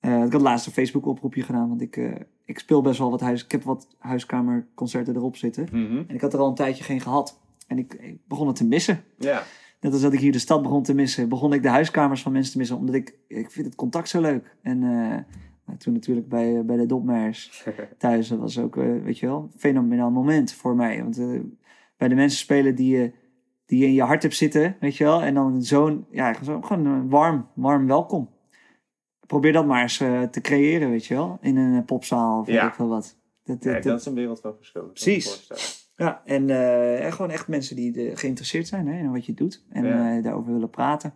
Speaker 1: Eh, ik had laatst een Facebook oproepje gedaan, want ik, eh, ik speel best wel wat huis. Ik heb wat huiskamerconcerten erop zitten.
Speaker 2: Mhm.
Speaker 1: En ik had er al een tijdje geen gehad. En ik, ik begon het te missen.
Speaker 2: Ja.
Speaker 1: Net als dat ik hier de stad begon te missen, begon ik de huiskamers van mensen te missen. Omdat ik, ik vind het contact zo leuk. En eh, maar toen natuurlijk bij, eh, bij de Dopmeiers thuis, dat was ook, eh, weet je wel, een fenomenaal moment voor mij. Want bij de mensen spelen die je, die je in je hart hebt zitten, weet je wel. En dan zo'n, ja, gewoon een warm, warm welkom. Probeer dat maar eens te creëren, weet je wel. In een popzaal of weet ik veel wat. Dat,
Speaker 2: Nee,
Speaker 1: dat-
Speaker 2: dat is een wereld van verschil.
Speaker 1: Precies. Ja, en eh, gewoon echt mensen die eh, geïnteresseerd zijn hè, in wat je doet. En
Speaker 2: Ja.
Speaker 1: eh, daarover willen praten.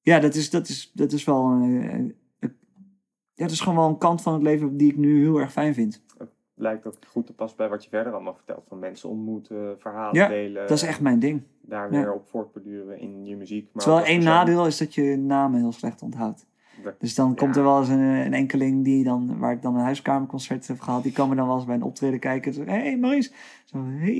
Speaker 1: Ja, dat is, dat is, dat is wel... ja, dat is gewoon wel een kant van het leven die ik nu heel erg fijn vind.
Speaker 2: Lijkt ook goed te passen bij wat je verder allemaal vertelt. Van mensen ontmoeten, verhalen
Speaker 1: Ja,
Speaker 2: delen.
Speaker 1: Dat is echt mijn ding.
Speaker 2: Daar
Speaker 1: ja.
Speaker 2: weer op voortborduren in je muziek. Maar
Speaker 1: Terwijl één nadeel is dat je namen heel slecht onthoudt. Dus dan komt er wel eens een, een enkeling die dan, waar ik dan een huiskamerconcert heb gehad, die komen dan wel eens bij een optreden kijken. Zo, hey Maurice. Zo, hey.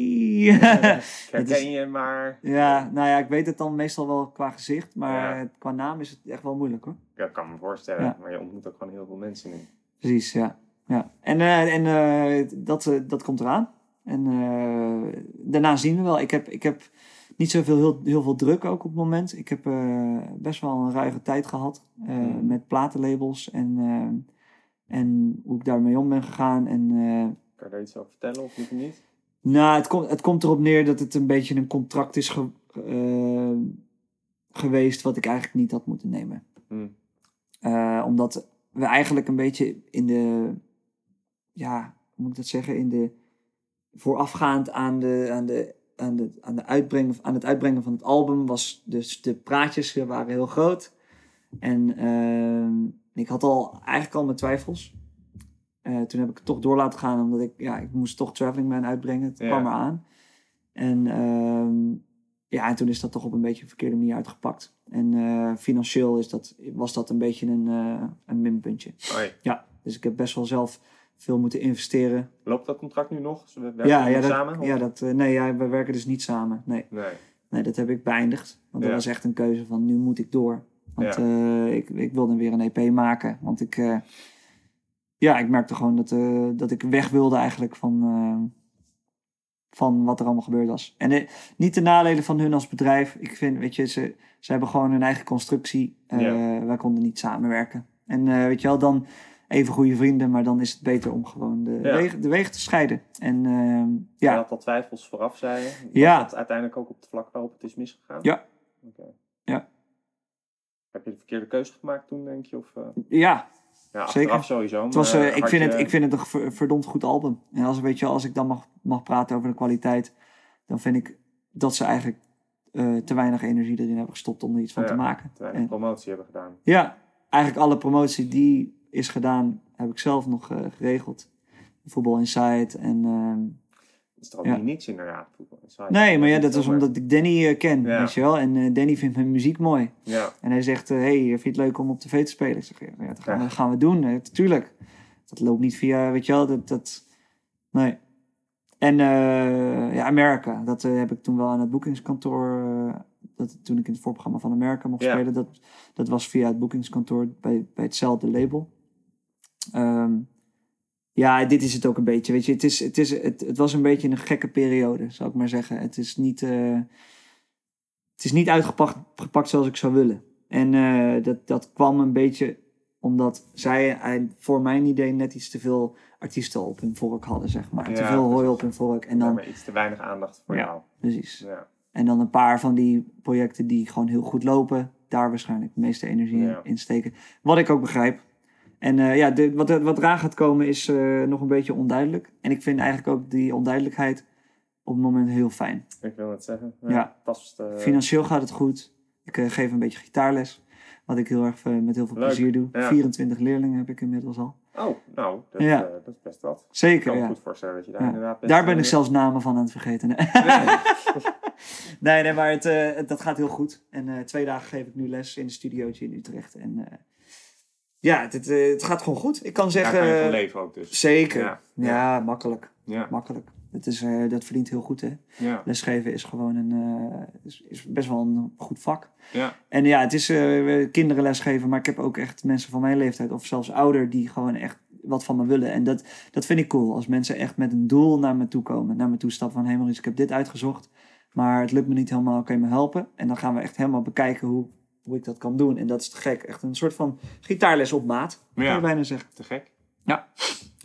Speaker 2: Herken
Speaker 1: is-
Speaker 2: je, maar
Speaker 1: ja, nou ja, ik weet het dan meestal wel qua gezicht, maar qua naam is het echt wel moeilijk hoor.
Speaker 2: Ja, ik kan me voorstellen. Maar je ontmoet ook gewoon heel veel mensen nu.
Speaker 1: Precies, ja. ja. En, eh, en eh, dat, eh, dat komt eraan. En daarna zien we wel. Ik heb, ik heb niet zoveel heel, heel veel druk ook op het moment. Ik heb eh, best wel een ruige tijd gehad eh,
Speaker 2: Mhm.
Speaker 1: met platenlabels en, eh, en hoe ik daarmee om ben gegaan. En
Speaker 2: Kan je daar iets over vertellen of liever niet?
Speaker 1: nou, het, komt het komt erop neer dat het een beetje een contract is ge- geweest wat ik eigenlijk niet had moeten nemen.
Speaker 2: Hm.
Speaker 1: Eh, omdat we eigenlijk een beetje in de, ja, hoe moet ik dat zeggen, in de, voorafgaand aan, de, aan, de, aan, de, aan, de uitbrengen, aan het uitbrengen van het album, was dus de praatjes waren heel groot. En ehm, ik had al eigenlijk al mijn twijfels. Eh, toen heb ik het toch door laten gaan, omdat ik, ja, ik moest toch Traveling Man uitbrengen. Het
Speaker 2: Ja.
Speaker 1: kwam eraan. En ehm, ja, en toen is dat toch op een beetje een verkeerde manier uitgepakt. En eh, financieel is dat, was dat een beetje een, eh, een minpuntje. Ja, dus ik heb best wel zelf veel moeten investeren.
Speaker 2: Loopt dat contract nu nog? We werken
Speaker 1: Ja, ja, dat,
Speaker 2: samen? of-
Speaker 1: ja dat, eh, nee, ja, we werken dus niet samen. Nee,
Speaker 2: Nee.
Speaker 1: nee dat heb ik beëindigd. Want dat
Speaker 2: Ja.
Speaker 1: was echt een keuze van nu moet ik door. Want eh, ik, ik wilde weer een EP maken. Want ik, eh, ja, ik merkte gewoon dat, dat ik weg wilde eigenlijk van, van wat er allemaal gebeurd was. En niet de nadelen van hun als bedrijf. Ik vind, weet je, ze, ze hebben gewoon hun eigen constructie.
Speaker 2: Ja.
Speaker 1: Wij konden niet samenwerken. En weet je wel, dan even goede vrienden, maar dan is het beter om gewoon de,
Speaker 2: Ja.
Speaker 1: wegen, de wegen te scheiden. En
Speaker 2: Je
Speaker 1: ja,
Speaker 2: had al twijfels vooraf, zei je.
Speaker 1: Ja.
Speaker 2: dat uiteindelijk ook op het vlak waarop het is misgegaan?
Speaker 1: Ja. Ja.
Speaker 2: Heb je de verkeerde keuze gemaakt toen, denk je? Of, eh,
Speaker 1: ja,
Speaker 2: ja,
Speaker 1: Zeker.
Speaker 2: sowieso.
Speaker 1: Het was, eh,
Speaker 2: eh,
Speaker 1: ik, vind
Speaker 2: je-
Speaker 1: het, ik vind het een ver- verdomd goed album. En als, weet je, wel, als ik dan mag, mag praten over de kwaliteit, dan vind ik dat ze eigenlijk te weinig energie erin hebben gestopt om er iets van
Speaker 2: Ja,
Speaker 1: te maken.
Speaker 2: te weinig
Speaker 1: En,
Speaker 2: promotie hebben gedaan.
Speaker 1: ja, eigenlijk alle promotie die is gedaan, heb ik zelf nog eh, geregeld. Voetbal Insight en... ehm,
Speaker 2: Het is toch
Speaker 1: Ja.
Speaker 2: niet niets inderdaad. voetbal inside.
Speaker 1: nee, maar ja, dat is
Speaker 2: zomaar.
Speaker 1: omdat ik Danny eh, ken,
Speaker 2: Ja.
Speaker 1: weet je wel. En eh, Danny vindt mijn muziek mooi.
Speaker 2: Ja,
Speaker 1: En hij zegt, hey, vind je het leuk om op tv te spelen? Ik zeg, ja, dat gaan,
Speaker 2: Ja.
Speaker 1: we, gaan we doen, hè, tuurlijk. Dat loopt niet via, weet je wel, dat... dat nee. En ja, Amerika, dat heb ik toen wel aan het boekingskantoor... dat, toen ik in het voorprogramma van Amerika mocht spelen, dat, dat was via het boekingskantoor bij, bij hetzelfde label. Ehm, ja, dit is het ook een beetje, weet je. Het, is, het, is, het, het was een beetje een gekke periode, zou ik maar zeggen. Het is niet... eh, het is niet uitgepakt gepakt zoals ik zou willen. En eh, dat, dat kwam een beetje omdat zij eh, voor mijn idee net iets te veel artiesten op hun vork hadden, zeg maar. te veel hooi op hun vork. En
Speaker 2: ja,
Speaker 1: dan,
Speaker 2: maar iets te weinig aandacht voor
Speaker 1: Ja.
Speaker 2: jou.
Speaker 1: precies.
Speaker 2: Ja.
Speaker 1: En dan een paar van die projecten die gewoon heel goed lopen, daar waarschijnlijk de meeste energie in steken. Wat ik ook begrijp. En eh, ja, de, wat, wat eraan gaat komen is eh, nog een beetje onduidelijk. En ik vind eigenlijk ook die onduidelijkheid op het moment heel fijn.
Speaker 2: Ik wil het zeggen.
Speaker 1: Ja.
Speaker 2: Past, eh,
Speaker 1: Financieel gaat het goed. Ik geef een beetje gitaarles. Wat ik heel erg met heel veel
Speaker 2: Leuk,
Speaker 1: plezier doe.
Speaker 2: ja.
Speaker 1: 24 leerlingen heb ik inmiddels al.
Speaker 2: Oh, nou, dat,
Speaker 1: Ja.
Speaker 2: dat is best wat. Ik
Speaker 1: Zeker,
Speaker 2: kan me
Speaker 1: ja.
Speaker 2: goed voorstellen dat je daar inderdaad.
Speaker 1: Daar ben ik zelfs namen van aan het vergeten. Nee,
Speaker 2: Nee.
Speaker 1: nee, maar het, dat gaat heel goed. En twee dagen geef ik nu les in een studiootje in Utrecht. En ja, het, het, eh, het gaat gewoon goed. Ik kan
Speaker 2: Daar
Speaker 1: zeggen...
Speaker 2: kan je van leven ook dus.
Speaker 1: Zeker.
Speaker 2: Ja.
Speaker 1: Ja, makkelijk.
Speaker 2: Ja.
Speaker 1: Makkelijk. Dat, is, eh, dat verdient heel goed, hè.
Speaker 2: Ja.
Speaker 1: Lesgeven is gewoon een, eh, is, is best wel een goed vak.
Speaker 2: Ja.
Speaker 1: En ja, het is eh, kinderen lesgeven, maar ik heb ook echt mensen van mijn leeftijd of zelfs ouder die gewoon echt wat van me willen. En dat, dat vind ik cool. Als mensen echt met een doel naar me toe komen, naar me toe stappen van hé hey Maurice, ik heb dit uitgezocht, maar het lukt me niet helemaal, kan je me helpen? En dan gaan we echt helemaal bekijken hoe, hoe ik dat kan doen. En dat is te gek. Echt een soort van gitaarles op maat, kan
Speaker 2: Ja.
Speaker 1: je bijna zeggen.
Speaker 2: Te gek.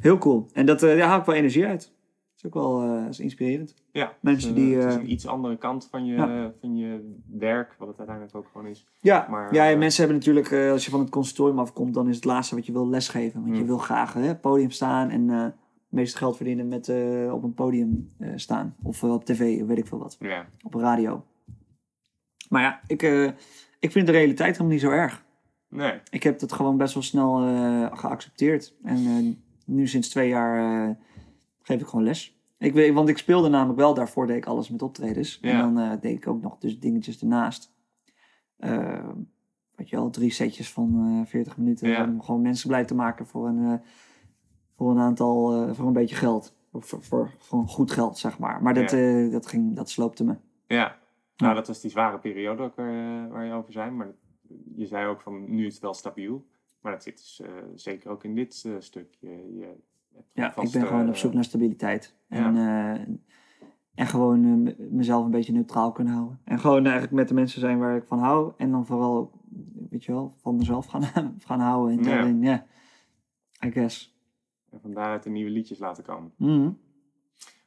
Speaker 1: Heel cool. En dat, eh, daar haal ik wel energie uit. Dat is ook wel eh, is inspirerend.
Speaker 2: Ja.
Speaker 1: Mensen
Speaker 2: het is,
Speaker 1: die,
Speaker 2: eh, Het is
Speaker 1: eh,
Speaker 2: een iets andere kant van je,
Speaker 1: Ja.
Speaker 2: van je werk, wat het uiteindelijk ook gewoon is.
Speaker 1: Ja,
Speaker 2: Maar,
Speaker 1: ja
Speaker 2: eh,
Speaker 1: mensen hebben natuurlijk, eh, als je van het conservatorium afkomt, dan is het laatste wat je wil lesgeven. Want je
Speaker 2: Hmm.
Speaker 1: wil graag hè, podium staan en eh, het meeste geld verdienen met eh, op een podium eh, staan. Of eh, op tv, weet ik veel wat.
Speaker 2: Ja.
Speaker 1: Op radio. Maar ja, ik, eh, ik vind de realiteit helemaal niet zo erg.
Speaker 2: Nee.
Speaker 1: Ik heb dat gewoon best wel snel eh, geaccepteerd. En eh, nu sinds twee jaar eh, geef ik gewoon les. Ik weet, want ik speelde namelijk wel, daarvoor deed ik alles met optredens. En dan deed ik ook nog dus dingetjes ernaast. Weet je wel, drie setjes van eh 40 minuten.
Speaker 2: Ja.
Speaker 1: Om gewoon mensen blij te maken voor een, voor een aantal, voor een beetje geld. Of voor, voor, voor goed geld, zeg maar. Maar dat,
Speaker 2: Ja.
Speaker 1: dat, ging, dat sloopte me.
Speaker 2: Ja. Nou, dat was die zware periode ook waar, eh, waar je over zei. Maar je zei ook van, nu is het wel stabiel. Maar dat zit dus eh, zeker ook in dit eh, stuk. Je, je
Speaker 1: Ja,
Speaker 2: vast,
Speaker 1: ik ben gewoon op zoek naar stabiliteit. En, en gewoon mezelf een beetje neutraal kunnen houden. En gewoon eigenlijk met de mensen zijn waar ik van hou. En dan vooral, weet je wel, van mezelf gaan, gaan houden. En
Speaker 2: ja,
Speaker 1: I guess.
Speaker 2: En van daaruit de nieuwe liedjes laten komen.
Speaker 1: Mhm.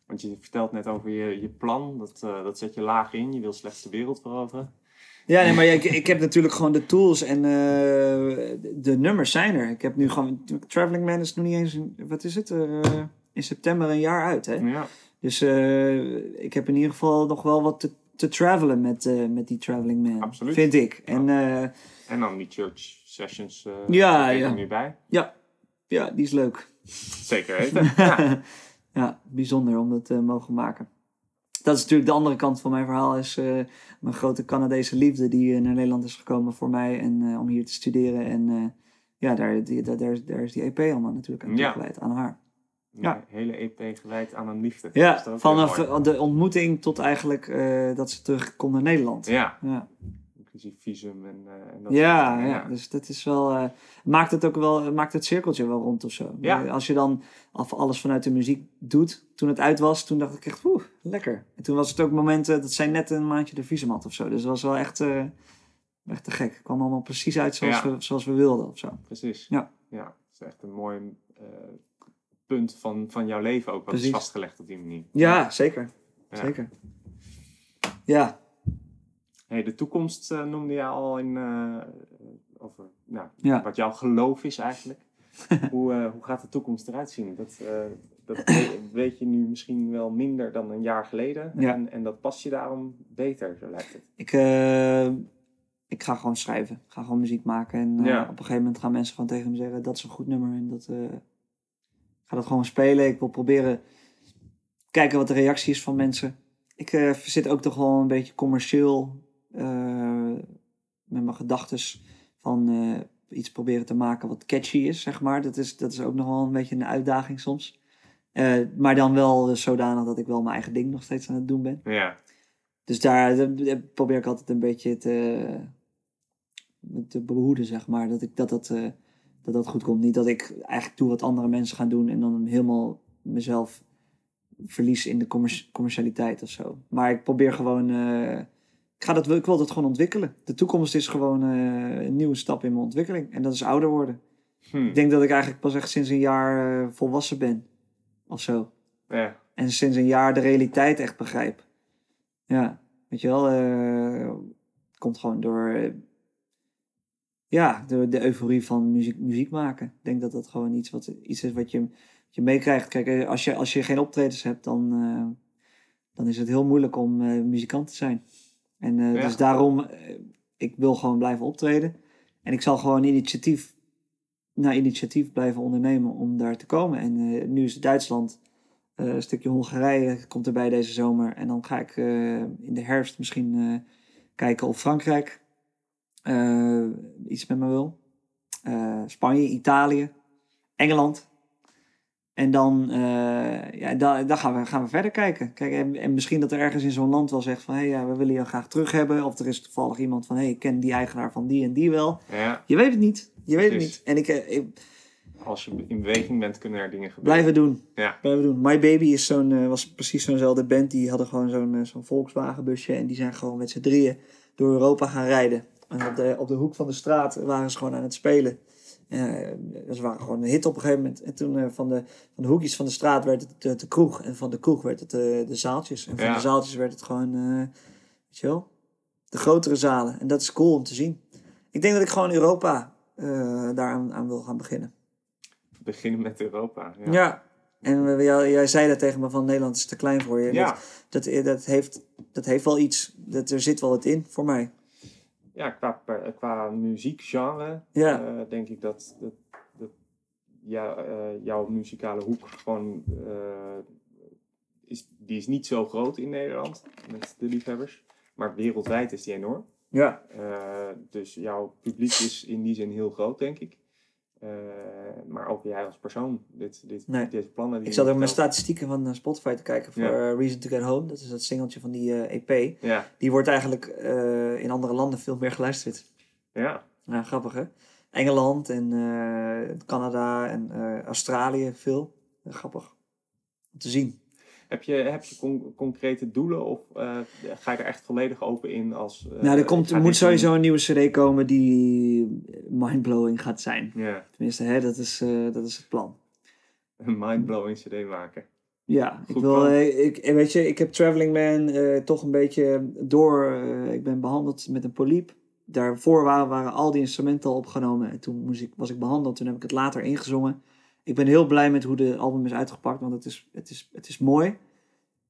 Speaker 2: Want je vertelt net over je, je plan. Dat, eh, dat zet je laag in. Je wil slechts de wereld veroveren.
Speaker 1: Ja, nee, maar ja, ik, ik heb natuurlijk gewoon de tools en eh, de nummers zijn er. Ik heb nu gewoon, Traveling Man is nog niet eens, een- wat is het, eh, in september een jaar uit, hè.
Speaker 2: Ja.
Speaker 1: Dus ik heb in ieder geval nog wel wat te, te travelen met, met die Traveling Man.
Speaker 2: Absoluut.
Speaker 1: Vind ik. En
Speaker 2: En dan die church sessions.
Speaker 1: Ja, ja.
Speaker 2: er nu bij.
Speaker 1: ja, ja, die is leuk.
Speaker 2: Zeker weten. ja.
Speaker 1: Ja, bijzonder om dat te mogen maken. Dat is natuurlijk de andere kant van mijn verhaal. Is eh, mijn grote Canadese liefde die eh, naar Nederland is gekomen voor mij. En eh, om hier te studeren. En eh, ja, daar, die, daar, is die EP allemaal natuurlijk aan
Speaker 2: Ja.
Speaker 1: toegewijd. Aan haar. Ja.
Speaker 2: Een hele EP gewijd aan een liefde.
Speaker 1: Ja, vanaf eh, de ontmoeting tot eigenlijk eh, dat ze terug kon naar Nederland.
Speaker 2: Ja,
Speaker 1: Ja.
Speaker 2: Inclusief visum en, eh, en dat
Speaker 1: Ja,
Speaker 2: soort dingen.
Speaker 1: ja, dus dat is wel. eh, maakt het ook wel. Maakt het cirkeltje wel rond of zo.
Speaker 2: Ja.
Speaker 1: Als je dan af alles vanuit de muziek doet. Toen het uit was, toen dacht ik echt, oeh, lekker. En toen was het ook momenten dat zij net een maandje de visum had of zo. Dus dat was wel echt, eh, echt te gek. Het kwam allemaal precies uit zoals,
Speaker 2: Ja.
Speaker 1: we, zoals we wilden of zo.
Speaker 2: Precies.
Speaker 1: Ja.
Speaker 2: ja. Het is echt een mooi punt van, van jouw leven ook. Wat is
Speaker 1: Precies.
Speaker 2: vastgelegd op die manier.
Speaker 1: Ja, zeker.
Speaker 2: Ja.
Speaker 1: Zeker. Ja,
Speaker 2: Hey, de toekomst eh, noemde je al in, eh, over nou,
Speaker 1: Ja.
Speaker 2: wat jouw geloof is eigenlijk. hoe, eh, hoe gaat de toekomst eruit zien? Dat, eh, dat we- weet je nu misschien wel minder dan een jaar geleden.
Speaker 1: Ja.
Speaker 2: En, en dat past je daarom beter, zo lijkt het.
Speaker 1: ik, eh, ik ga gewoon schrijven. Ik ga gewoon muziek maken. En eh,
Speaker 2: Ja.
Speaker 1: op een gegeven moment gaan mensen gewoon tegen me zeggen: dat is een goed nummer. En dat, eh, ik ga dat gewoon spelen. Ik wil proberen kijken wat de reactie is van mensen. Ik eh, zit ook toch wel een beetje commercieel eh, met mijn gedachtes van eh, iets proberen te maken wat catchy is, zeg maar. Dat is, dat is ook nog wel een beetje een uitdaging soms. Eh, maar dan wel zodanig dat ik wel mijn eigen ding nog steeds aan het doen ben.
Speaker 2: Ja,
Speaker 1: Dus daar eh, probeer ik altijd een beetje te, te behoeden, zeg maar. Dat, ik, dat, dat, eh, dat dat goed komt. Niet dat ik eigenlijk doe wat andere mensen gaan doen en dan helemaal mezelf verlies in de commer- commercialiteit of zo. Maar ik probeer gewoon. eh, ik, ga dat, ik wil dat gewoon ontwikkelen. De toekomst is gewoon eh, een nieuwe stap in mijn ontwikkeling. En dat is ouder worden.
Speaker 2: Hm.
Speaker 1: Ik denk dat ik eigenlijk pas echt sinds een jaar eh, volwassen ben. Of zo.
Speaker 2: ja.
Speaker 1: En sinds een jaar de realiteit echt begrijp. Ja, weet je wel. het komt gewoon door. ja, door de euforie van muziek, muziek maken. Ik denk dat dat gewoon iets, wat, iets is wat je, wat je meekrijgt. Kijk, als je, als je geen optredens hebt, dan, dan is het heel moeilijk om muzikant te zijn. En eh,
Speaker 2: Ja.
Speaker 1: dus daarom, eh, ik wil gewoon blijven optreden. En ik zal gewoon initiatief naar initiatief blijven ondernemen om daar te komen. En eh, nu is het Duitsland. Een stukje Hongarije komt erbij deze zomer. En dan ga ik in de herfst misschien kijken of Frankrijk iets met me wil. Spanje, Italië, Engeland. En dan, uh, ja, dan, dan gaan, we, gaan we verder kijken. Kijk, en, en misschien dat er ergens in zo'n land wel zegt van... hé, hey, ja, we willen je graag terug hebben. Of er is toevallig iemand van... hé, hey, ik ken die eigenaar van die en die wel.
Speaker 2: Ja.
Speaker 1: Je weet het niet. Je weet het niet. En ik, ik,
Speaker 2: Als je in beweging bent, kunnen er dingen gebeuren.
Speaker 1: Blijven doen.
Speaker 2: Ja.
Speaker 1: Blijven doen. My Baby is zo'n, uh, was precies zo'nzelfde band. Die hadden gewoon zo'n uh, zo'n Volkswagen busje. En die zijn gewoon met z'n drieën door Europa gaan rijden. En op de, op de hoek van de straat waren ze gewoon aan het spelen. Uh, ze waren gewoon een hit op een gegeven moment. En toen uh, van, de, van de hoekjes van de straat werd het de, de kroeg. En van de kroeg werd het de, de zaaltjes. En van
Speaker 2: Ja.
Speaker 1: de zaaltjes werd het gewoon, uh, weet je wel, de grotere zalen. En dat is cool om te zien. Ik denk dat ik gewoon Europa daaraan aan wil gaan beginnen.
Speaker 2: Beginnen met Europa.
Speaker 1: Ja.
Speaker 2: Ja.
Speaker 1: En we- jij, jij zei dat tegen me van Nederland is te klein voor je.
Speaker 2: Ja.
Speaker 1: Dat, dat, dat, heeft, dat heeft wel iets. Dat, er zit wel wat in voor mij.
Speaker 2: Ja, qua, per- qua muziekgenre
Speaker 1: Ja.
Speaker 2: eh, denk ik dat, dat, dat ja, eh, jouw muzikale hoek gewoon eh, is, die is niet zo groot in Nederland met de liefhebbers. Maar wereldwijd is die enorm.
Speaker 1: Ja.
Speaker 2: Eh, dus jouw publiek is in die zin heel groot, denk ik. Eh, maar ook jij als persoon, dit, dit,
Speaker 1: Nee.
Speaker 2: deze plannen. Die
Speaker 1: Ik zat ook mijn statistieken van eh, Spotify te kijken voor
Speaker 2: Ja.
Speaker 1: eh, Reason to Get Home. Dat is dat singeltje van die EP.
Speaker 2: Ja,
Speaker 1: Die wordt eigenlijk in andere landen veel meer geluisterd.
Speaker 2: ja.
Speaker 1: Ja, grappig hè? Engeland en Canada en Australië veel. Grappig. Om te zien.
Speaker 2: Heb je, heb je con- concrete doelen of eh, ga je er echt volledig open in als... eh,
Speaker 1: nou, er, komt, er moet sowieso een nieuwe CD komen die mindblowing gaat zijn.
Speaker 2: Ja,
Speaker 1: Tenminste, hè, dat, is, eh, dat is het plan.
Speaker 2: een mindblowing cd maken.
Speaker 1: Ja, ik wil, ik, weet je, ik heb Traveling Man toch een beetje door. ik ben behandeld met een polyp. Daarvoor waren, waren al die instrumenten al opgenomen. En toen moest ik, was ik behandeld. Toen heb ik het later ingezongen. Ik ben heel blij met hoe de album is uitgepakt. Want het is, het is, het is mooi.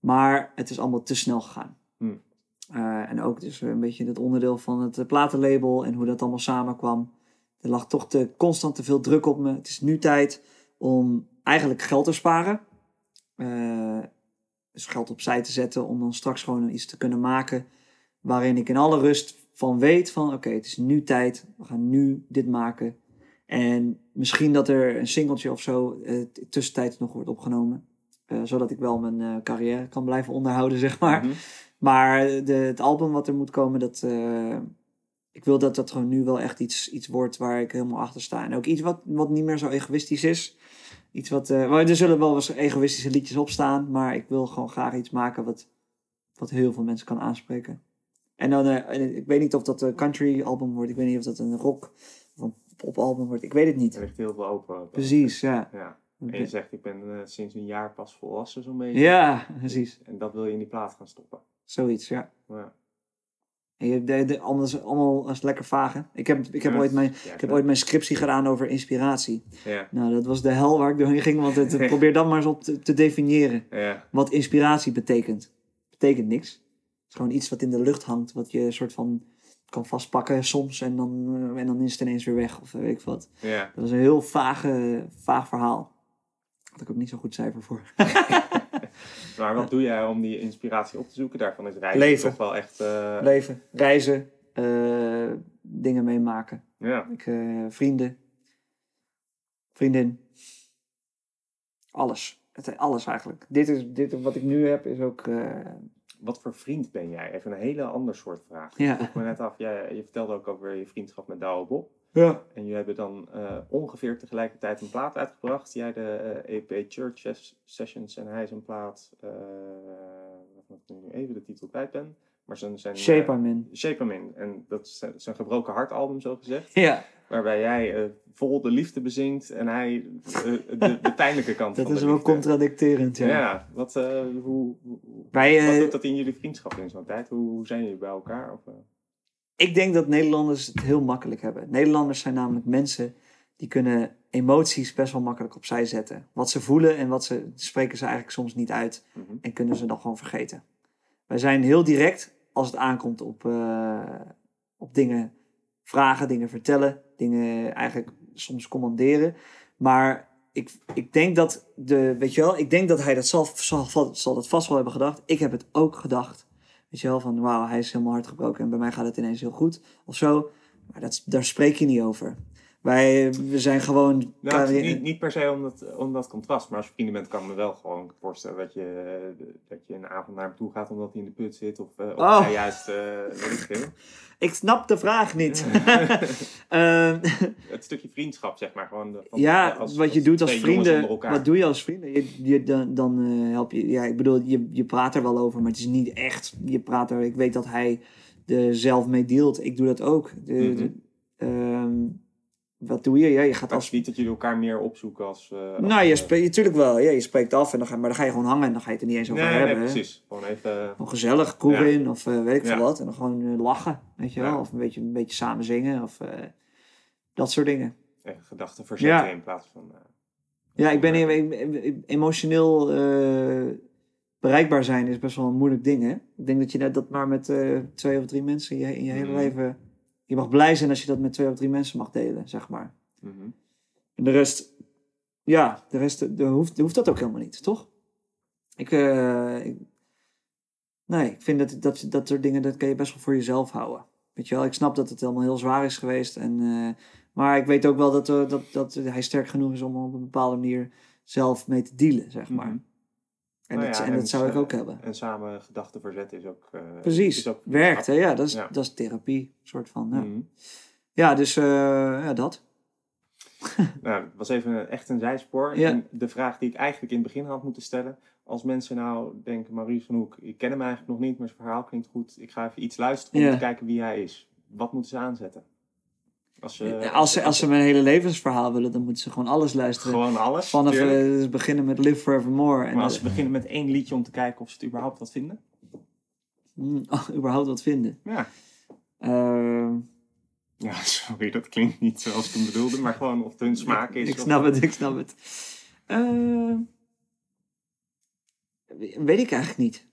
Speaker 1: Maar het is allemaal te snel gegaan.
Speaker 2: Hmm.
Speaker 1: Eh, en ook dus een beetje het onderdeel van het eh, platenlabel. En hoe dat allemaal samenkwam. Er lag toch te, constant te veel druk op me. Het is nu tijd om eigenlijk geld te sparen. Eh, dus geld opzij te zetten om dan straks gewoon iets te kunnen maken waarin ik in alle rust van weet van oké, het is nu tijd, we gaan nu dit maken. En misschien dat er een singeltje of zo eh, tussentijds nog wordt opgenomen. eh, zodat ik wel mijn eh, carrière kan blijven onderhouden, zeg maar.
Speaker 2: Mhm.
Speaker 1: Maar de, het album wat er moet komen, dat, ik wil dat dat gewoon nu wel echt iets, iets wordt waar ik helemaal achter sta. En ook iets wat, wat niet meer zo egoïstisch is. Iets wat, er zullen wel eens egoïstische liedjes op staan, maar ik wil gewoon graag iets maken wat, wat heel veel mensen kan aanspreken. En dan, ik weet niet of dat een country album wordt, ik weet niet of dat een rock of een pop album wordt, ik weet het
Speaker 2: Er
Speaker 1: niet.
Speaker 2: ligt heel veel open.
Speaker 1: Precies, ja.
Speaker 2: Ja. En je zegt, ik ben eh, sinds een jaar pas volwassen zo'n beetje.
Speaker 1: Ja, precies.
Speaker 2: En dat wil je in die plaat gaan stoppen.
Speaker 1: Zoiets, ja.
Speaker 2: Ja.
Speaker 1: En je, de, de, allemaal, allemaal als lekker vage. Ik heb, ik heb
Speaker 2: Ja,
Speaker 1: ooit mijn
Speaker 2: ja,
Speaker 1: Ik heb ooit mijn scriptie gedaan over inspiratie.
Speaker 2: Ja,
Speaker 1: Nou, dat was de hel waar ik doorheen ging, want het, probeer dan maar eens op te, te definiëren.
Speaker 2: ja,
Speaker 1: Wat inspiratie betekent. Betekent niks. Het is gewoon iets wat in de lucht hangt, wat je soort van kan vastpakken soms en dan, eh, en dan is het ineens weer weg of weet ik wat.
Speaker 2: ja.
Speaker 1: Dat is een heel vage, vaag verhaal. Had ik ook niet zo'n goed cijfer voor.
Speaker 2: Maar wat doe jij om die inspiratie op te zoeken? Daarvan is reizen
Speaker 1: Leven.
Speaker 2: toch wel echt... eh,
Speaker 1: Leven, reizen, eh, dingen meemaken.
Speaker 2: Ja,
Speaker 1: Ik, vrienden, vriendin. Alles. Het, alles eigenlijk. Dit is, dit, wat ik nu heb is ook...
Speaker 2: wat voor vriend ben jij? Even een hele ander soort vraag.
Speaker 1: Ja.
Speaker 2: Ik vroeg me net af, jij, je vertelde ook over je vriendschap met Douwe Bob.
Speaker 1: ja.
Speaker 2: En jullie hebben dan eh, ongeveer tegelijkertijd een plaat uitgebracht. Jij de eh, EP Church Ses- Sessions en hij zijn plaat... eh waarvan ik nu even de titel kwijt ben. Maar zijn, zijn,
Speaker 1: Shape I'm in.
Speaker 2: Shape 'em In. En dat is zijn- zijn gebroken hart album, zo gezegd.
Speaker 1: Ja,
Speaker 2: Waarbij jij eh, vol de liefde bezingt en hij eh, de, de pijnlijke kant
Speaker 1: dat
Speaker 2: van
Speaker 1: is
Speaker 2: de
Speaker 1: wel contradicterend. Ja.
Speaker 2: Ja, wat, eh, hoe,
Speaker 1: Wij,
Speaker 2: wat doet dat in jullie vriendschap in zo'n tijd? Hoe, hoe zijn jullie bij elkaar? Of?
Speaker 1: Ik denk dat Nederlanders het heel makkelijk hebben. Nederlanders zijn namelijk mensen die kunnen emoties best wel makkelijk opzij zetten. Wat ze voelen en wat ze spreken ze eigenlijk soms niet uit
Speaker 2: mhm.
Speaker 1: en kunnen ze dan gewoon vergeten. Wij zijn heel direct als het aankomt op, op dingen vragen, dingen vertellen, dingen eigenlijk soms commanderen. Maar ik, ik denk dat de, weet je wel, ik denk dat hij dat zal, zal, zal dat vast wel hebben gedacht. Ik heb het ook gedacht. Weet je wel, van wauw, hij is helemaal hard gebroken en bij mij gaat het ineens heel goed of zo. Maar dat, daar spreek je niet over. Wij we zijn gewoon...
Speaker 2: Nou, niet, niet per se om dat, om dat contrast, maar als vrienden bent kan ik me wel gewoon voorstellen dat je, dat je een avond naar hem toe gaat omdat hij in de put zit of, uh, of
Speaker 1: Oh.
Speaker 2: hij juist, eh weet ik
Speaker 1: snap de vraag niet. Ehm,
Speaker 2: Het stukje vriendschap zeg maar gewoon. de- van-
Speaker 1: ja,
Speaker 2: als-
Speaker 1: wat je doet als vrienden. Wat doe je als vrienden? Je, je, dan dan eh, help je... Ja, ik bedoel, je, je praat er wel over, maar het is niet echt... Je praat er... Ik weet dat hij er zelf mee dealt. Ik doe dat ook. De,
Speaker 2: Mhm.
Speaker 1: de- ehm, wat doe je? Ja, je gaat als
Speaker 2: niet dat jullie elkaar meer opzoeken als... als,
Speaker 1: Nou, je
Speaker 2: eh,
Speaker 1: spreekt natuurlijk wel. Ja, je spreekt af, en dan ga, maar dan ga je gewoon hangen en dan ga je het er niet eens over
Speaker 2: Nee, nee,
Speaker 1: hebben. hè.
Speaker 2: precies. Gewoon even... eh,
Speaker 1: Gewoon gezellig, kroeg
Speaker 2: Ja.
Speaker 1: in of weet ik
Speaker 2: Ja.
Speaker 1: veel wat. En dan gewoon lachen, weet je wel. Of een beetje, een beetje samen zingen of dat soort dingen.
Speaker 2: gedachten verzetten in plaats van...
Speaker 1: Ja, ik ben emotioneel bereikbaar zijn is best wel een moeilijk ding, hè. Ik denk dat je net dat maar met twee of drie mensen in je, in je hele
Speaker 2: Mhm.
Speaker 1: leven... Je mag blij zijn als je dat met twee of drie mensen mag delen, zeg maar.
Speaker 2: mhm.
Speaker 1: En de rest, ja, de rest de, hoeft, hoeft dat ook helemaal niet, toch? Ik, eh, ik- nee, ik vind dat, dat dat soort dingen, dat kan je best wel voor jezelf houden. Weet je wel, ik snap dat het helemaal heel zwaar is geweest. En, eh, maar ik weet ook wel dat, eh, dat, dat hij sterk genoeg is om op een bepaalde manier zelf mee te dealen, zeg maar.
Speaker 2: Mhm.
Speaker 1: En,
Speaker 2: Nou
Speaker 1: dat,
Speaker 2: ja,
Speaker 1: en
Speaker 2: en
Speaker 1: dat zou ik ook hebben.
Speaker 2: En samen gedachten verzetten is ook... eh,
Speaker 1: Precies,
Speaker 2: is ook
Speaker 1: werkt, hè? Ja, dat is,
Speaker 2: Ja.
Speaker 1: dat is therapie, soort van. Ja,
Speaker 2: Mhm.
Speaker 1: ja dus eh, ja, dat.
Speaker 2: Nou, het was even echt een zijspoor. En de vraag die ik eigenlijk in het begin had moeten stellen. Als mensen nou denken, Maurice van Hoek, ik ken hem eigenlijk nog niet, maar zijn verhaal klinkt goed. Ik ga even iets luisteren om te kijken wie hij is. Wat moeten ze aanzetten? Als ze,
Speaker 1: als, ze, als ze mijn hele levensverhaal willen, dan moeten ze gewoon alles luisteren.
Speaker 2: Gewoon alles,
Speaker 1: Vanaf
Speaker 2: tuurlijk.
Speaker 1: eh, beginnen met Live Forevermore. En
Speaker 2: Maar als
Speaker 1: eh,
Speaker 2: ze beginnen met één liedje om te kijken of ze het überhaupt wat vinden.
Speaker 1: mm, oh, überhaupt wat vinden.
Speaker 2: Ja.
Speaker 1: Ehm,
Speaker 2: Ja, sorry, dat klinkt niet zoals ik hem bedoelde, maar gewoon of het hun smaak is.
Speaker 1: ik
Speaker 2: of-
Speaker 1: snap het, ik snap het. Ehm, weet ik eigenlijk niet.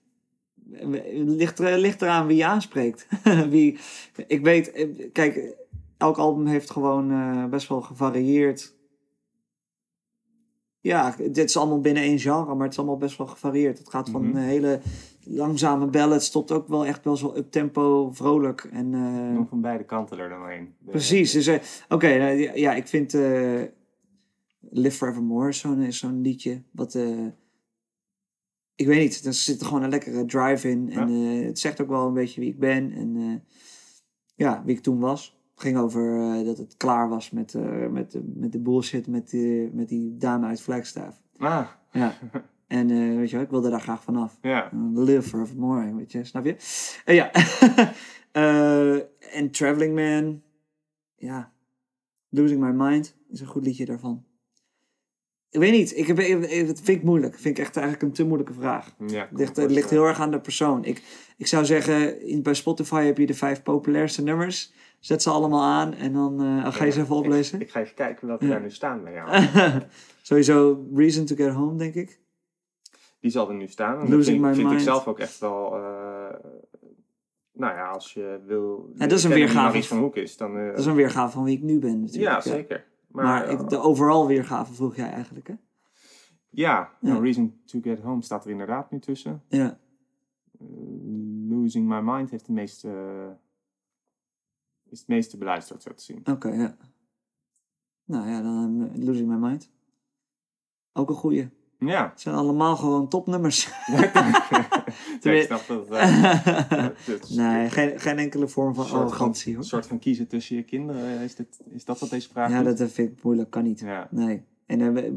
Speaker 1: Ligt, er, ligt eraan wie je aanspreekt. wie, ik weet, eh, kijk, elk album heeft gewoon eh, best wel gevarieerd. Ja, dit is allemaal binnen één genre, maar het is allemaal best wel gevarieerd. Het gaat van
Speaker 2: Mhm.
Speaker 1: hele langzame ballads tot ook wel echt wel zo up-tempo, vrolijk. En, eh,
Speaker 2: van beide kanten er dan een. De-
Speaker 1: Precies. Dus, eh, Oké, nou, ja, ja, ik vind Live Forevermore zo'n is zo'n liedje. Wat, ik weet niet, er zit gewoon een lekkere drive in. En het zegt ook wel een beetje wie ik ben. En ja, wie ik toen was. Ging over eh, dat het klaar was met, eh, met, de, met de bullshit met, die met die dame uit Flagstaff.
Speaker 2: Ah,
Speaker 1: Ja. En eh, weet je wel, ik wilde daar graag vanaf.
Speaker 2: ja.
Speaker 1: Live forevermore, weet je, snap je? Eh, ja. Eh, En Traveling Man, ja. Losing My Mind is een goed liedje daarvan. Ik weet niet, ik heb, het vind ik moeilijk. Vind ik echt eigenlijk een te moeilijke vraag.
Speaker 2: ja
Speaker 1: Het ligt, het ligt heel erg aan de persoon. Ik, ik zou zeggen, in, bij Spotify heb je de vijf populairste nummers. Zet ze allemaal aan en dan eh, ga je ze even
Speaker 2: Ik-
Speaker 1: oplezen.
Speaker 2: Ik, ga even kijken welke
Speaker 1: Ja.
Speaker 2: daar nu staan bij jou.
Speaker 1: Sowieso Reason to Get Home, denk ik.
Speaker 2: Die zal er nu staan. En dat
Speaker 1: Losing
Speaker 2: vind,
Speaker 1: My
Speaker 2: vind ik zelf ook echt wel... eh, nou ja, als je wil...
Speaker 1: dat is een weergave.
Speaker 2: Van Hoek is, dan... eh,
Speaker 1: Dat is een weergave van wie ik nu ben natuurlijk.
Speaker 2: ja, zeker.
Speaker 1: Maar,
Speaker 2: Maar,
Speaker 1: ik, de overal weergave vroeg jij eigenlijk, hè?
Speaker 2: ja,
Speaker 1: Ja.
Speaker 2: nou, Reason to Get Home staat er inderdaad nu tussen.
Speaker 1: Ja.
Speaker 2: Eh, Losing My Mind heeft de meeste... is het meeste beluisterd, zo te zien.
Speaker 1: Oké, ja. Nou ja, dan eh, Losing My Mind. Ook een goeie.
Speaker 2: Ja.
Speaker 1: Het zijn allemaal gewoon topnummers.
Speaker 2: ja ik snap dat. eh,
Speaker 1: nee, geen, geen enkele vorm van arrogantie,
Speaker 2: Een soort van kiezen tussen je kinderen. Is, dit, is dat wat deze vraag
Speaker 1: Ja,
Speaker 2: doet?
Speaker 1: dat vind ik moeilijk. Kan niet.
Speaker 2: Ja.
Speaker 1: Nee. En eh,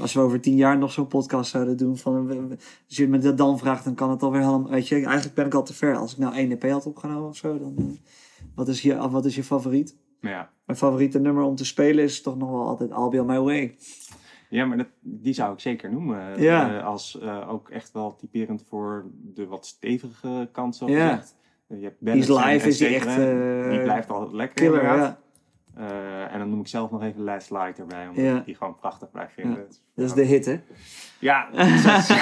Speaker 1: als we over tien jaar nog zo'n podcast zouden doen van... we- Als je me dat dan vraagt, dan kan het alweer helemaal... Weet je, eigenlijk ben ik al te ver. Als ik nou één EP had opgenomen of zo, dan... eh, wat, is je, wat is je favoriet?
Speaker 2: Ja.
Speaker 1: Mijn favoriete nummer om te spelen is toch nog wel altijd I'll Be On My Way.
Speaker 2: Ja, maar dat, die zou ik zeker noemen.
Speaker 1: Ja.
Speaker 2: Eh, als eh, ook echt wel typerend voor de wat stevige kant, zo
Speaker 1: Ja.
Speaker 2: gezegd. Eh, je hebt
Speaker 1: live, is die echt, eh,
Speaker 2: die blijft altijd lekker
Speaker 1: Killer, ja.
Speaker 2: Eh, en dan noem ik zelf nog even Last Light erbij, omdat
Speaker 1: Ja.
Speaker 2: ik die gewoon prachtig blijf vinden.
Speaker 1: Ja. Dat is de hit, hè?
Speaker 2: Ja,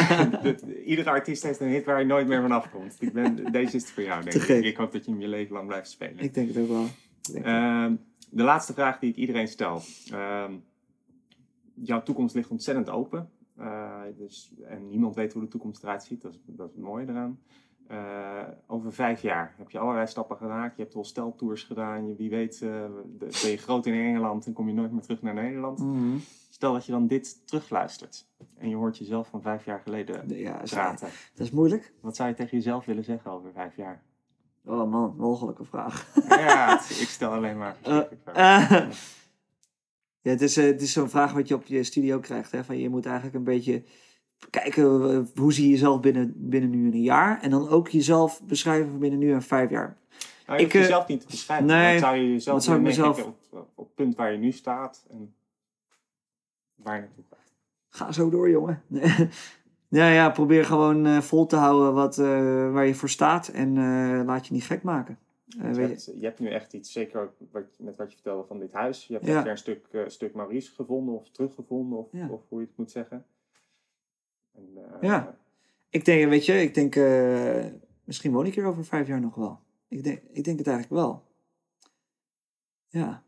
Speaker 2: iedere artiest heeft een hit waar je nooit meer van afkomt. Ik ben, deze is het voor jou, denk ik. Ik hoop dat je hem je leven lang blijft spelen.
Speaker 1: Ik denk het ook wel.
Speaker 2: Ehm, de laatste vraag die ik iedereen stel. Ehm, jouw toekomst ligt ontzettend open. Eh, dus, en niemand weet hoe de toekomst eruit ziet. Dat is, dat is het mooie eraan. Eh, over vijf jaar heb je allerlei stappen gedaan. Je hebt al steltours gedaan. Je, wie weet uh, ben je groot in Engeland en kom je nooit meer terug naar Nederland.
Speaker 1: Mhm.
Speaker 2: Stel dat je dan dit terugluistert en je hoort jezelf van vijf jaar geleden
Speaker 1: Ja,
Speaker 2: praten.
Speaker 1: dat is moeilijk.
Speaker 2: Wat zou je tegen jezelf willen zeggen over vijf jaar?
Speaker 1: Oh man, mogelijke vraag.
Speaker 2: Ja, ik stel alleen maar.
Speaker 1: Eh, eh, ja, het is, eh, het is zo'n vraag wat je op je studio krijgt. Hè? Van je moet eigenlijk een beetje kijken eh, hoe zie je jezelf binnen, binnen nu en een jaar. En dan ook jezelf beschrijven van binnen nu en vijf jaar.
Speaker 2: Nou, je
Speaker 1: Ik, eh,
Speaker 2: jezelf niet te beschrijven.
Speaker 1: nee,
Speaker 2: Wat zou je jezelf
Speaker 1: zou mezelf-
Speaker 2: meegeven op, op het punt waar je nu staat en waar je naartoe gaat?
Speaker 1: Ga zo door, jongen. ja, ja, probeer gewoon eh, vol te houden wat, eh, waar je voor staat. En eh, laat je niet gek maken. Eh,
Speaker 2: je, hebt, je hebt nu echt iets, zeker ook wat, met wat je vertelde van dit huis. Je hebt
Speaker 1: Ja.
Speaker 2: echt weer een stuk, eh, stuk Maurice gevonden of teruggevonden, of,
Speaker 1: Ja.
Speaker 2: of hoe je het moet zeggen. Eh,
Speaker 1: Ja. Ik denk, weet je, ik denk, eh, misschien woon ik hier over vijf jaar nog wel. Ik denk, ik denk het eigenlijk wel. Ja.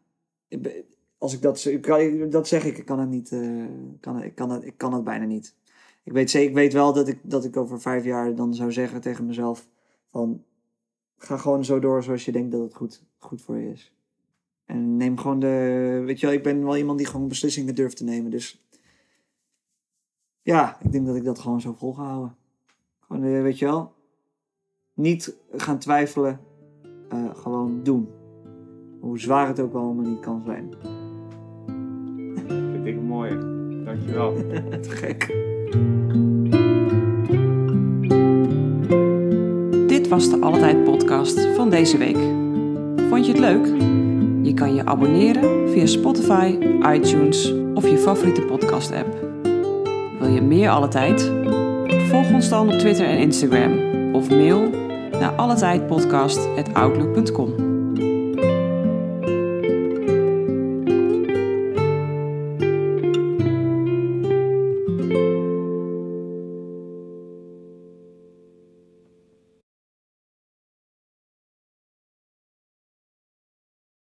Speaker 1: Als ik dat, ik dat zeg ik, ik kan het niet, eh, kan, ik, kan het, ik kan het bijna niet. Ik weet, ik weet wel dat ik, dat ik over vijf jaar dan zou zeggen tegen mezelf van, ga gewoon zo door zoals je denkt dat het goed, goed voor je is. En neem gewoon de, weet je ik ben wel iemand die gewoon beslissingen durft te nemen, dus ja, ik denk dat ik dat gewoon zo vol ga houden. Gewoon, eh, weet je wel, niet gaan twijfelen, eh, gewoon doen. Hoe zwaar het ook allemaal niet kan zijn.
Speaker 2: Vind ik een mooie. Dankjewel.
Speaker 1: Te gek.
Speaker 3: Dit was de Altijd podcast van deze week. Vond je het leuk? Je kan je abonneren via Spotify, iTunes of je favoriete podcast app. Je meer Alle Tijd? Volg ons dan op Twitter en Instagram of mail naar alletijdpodcast.outlook.com.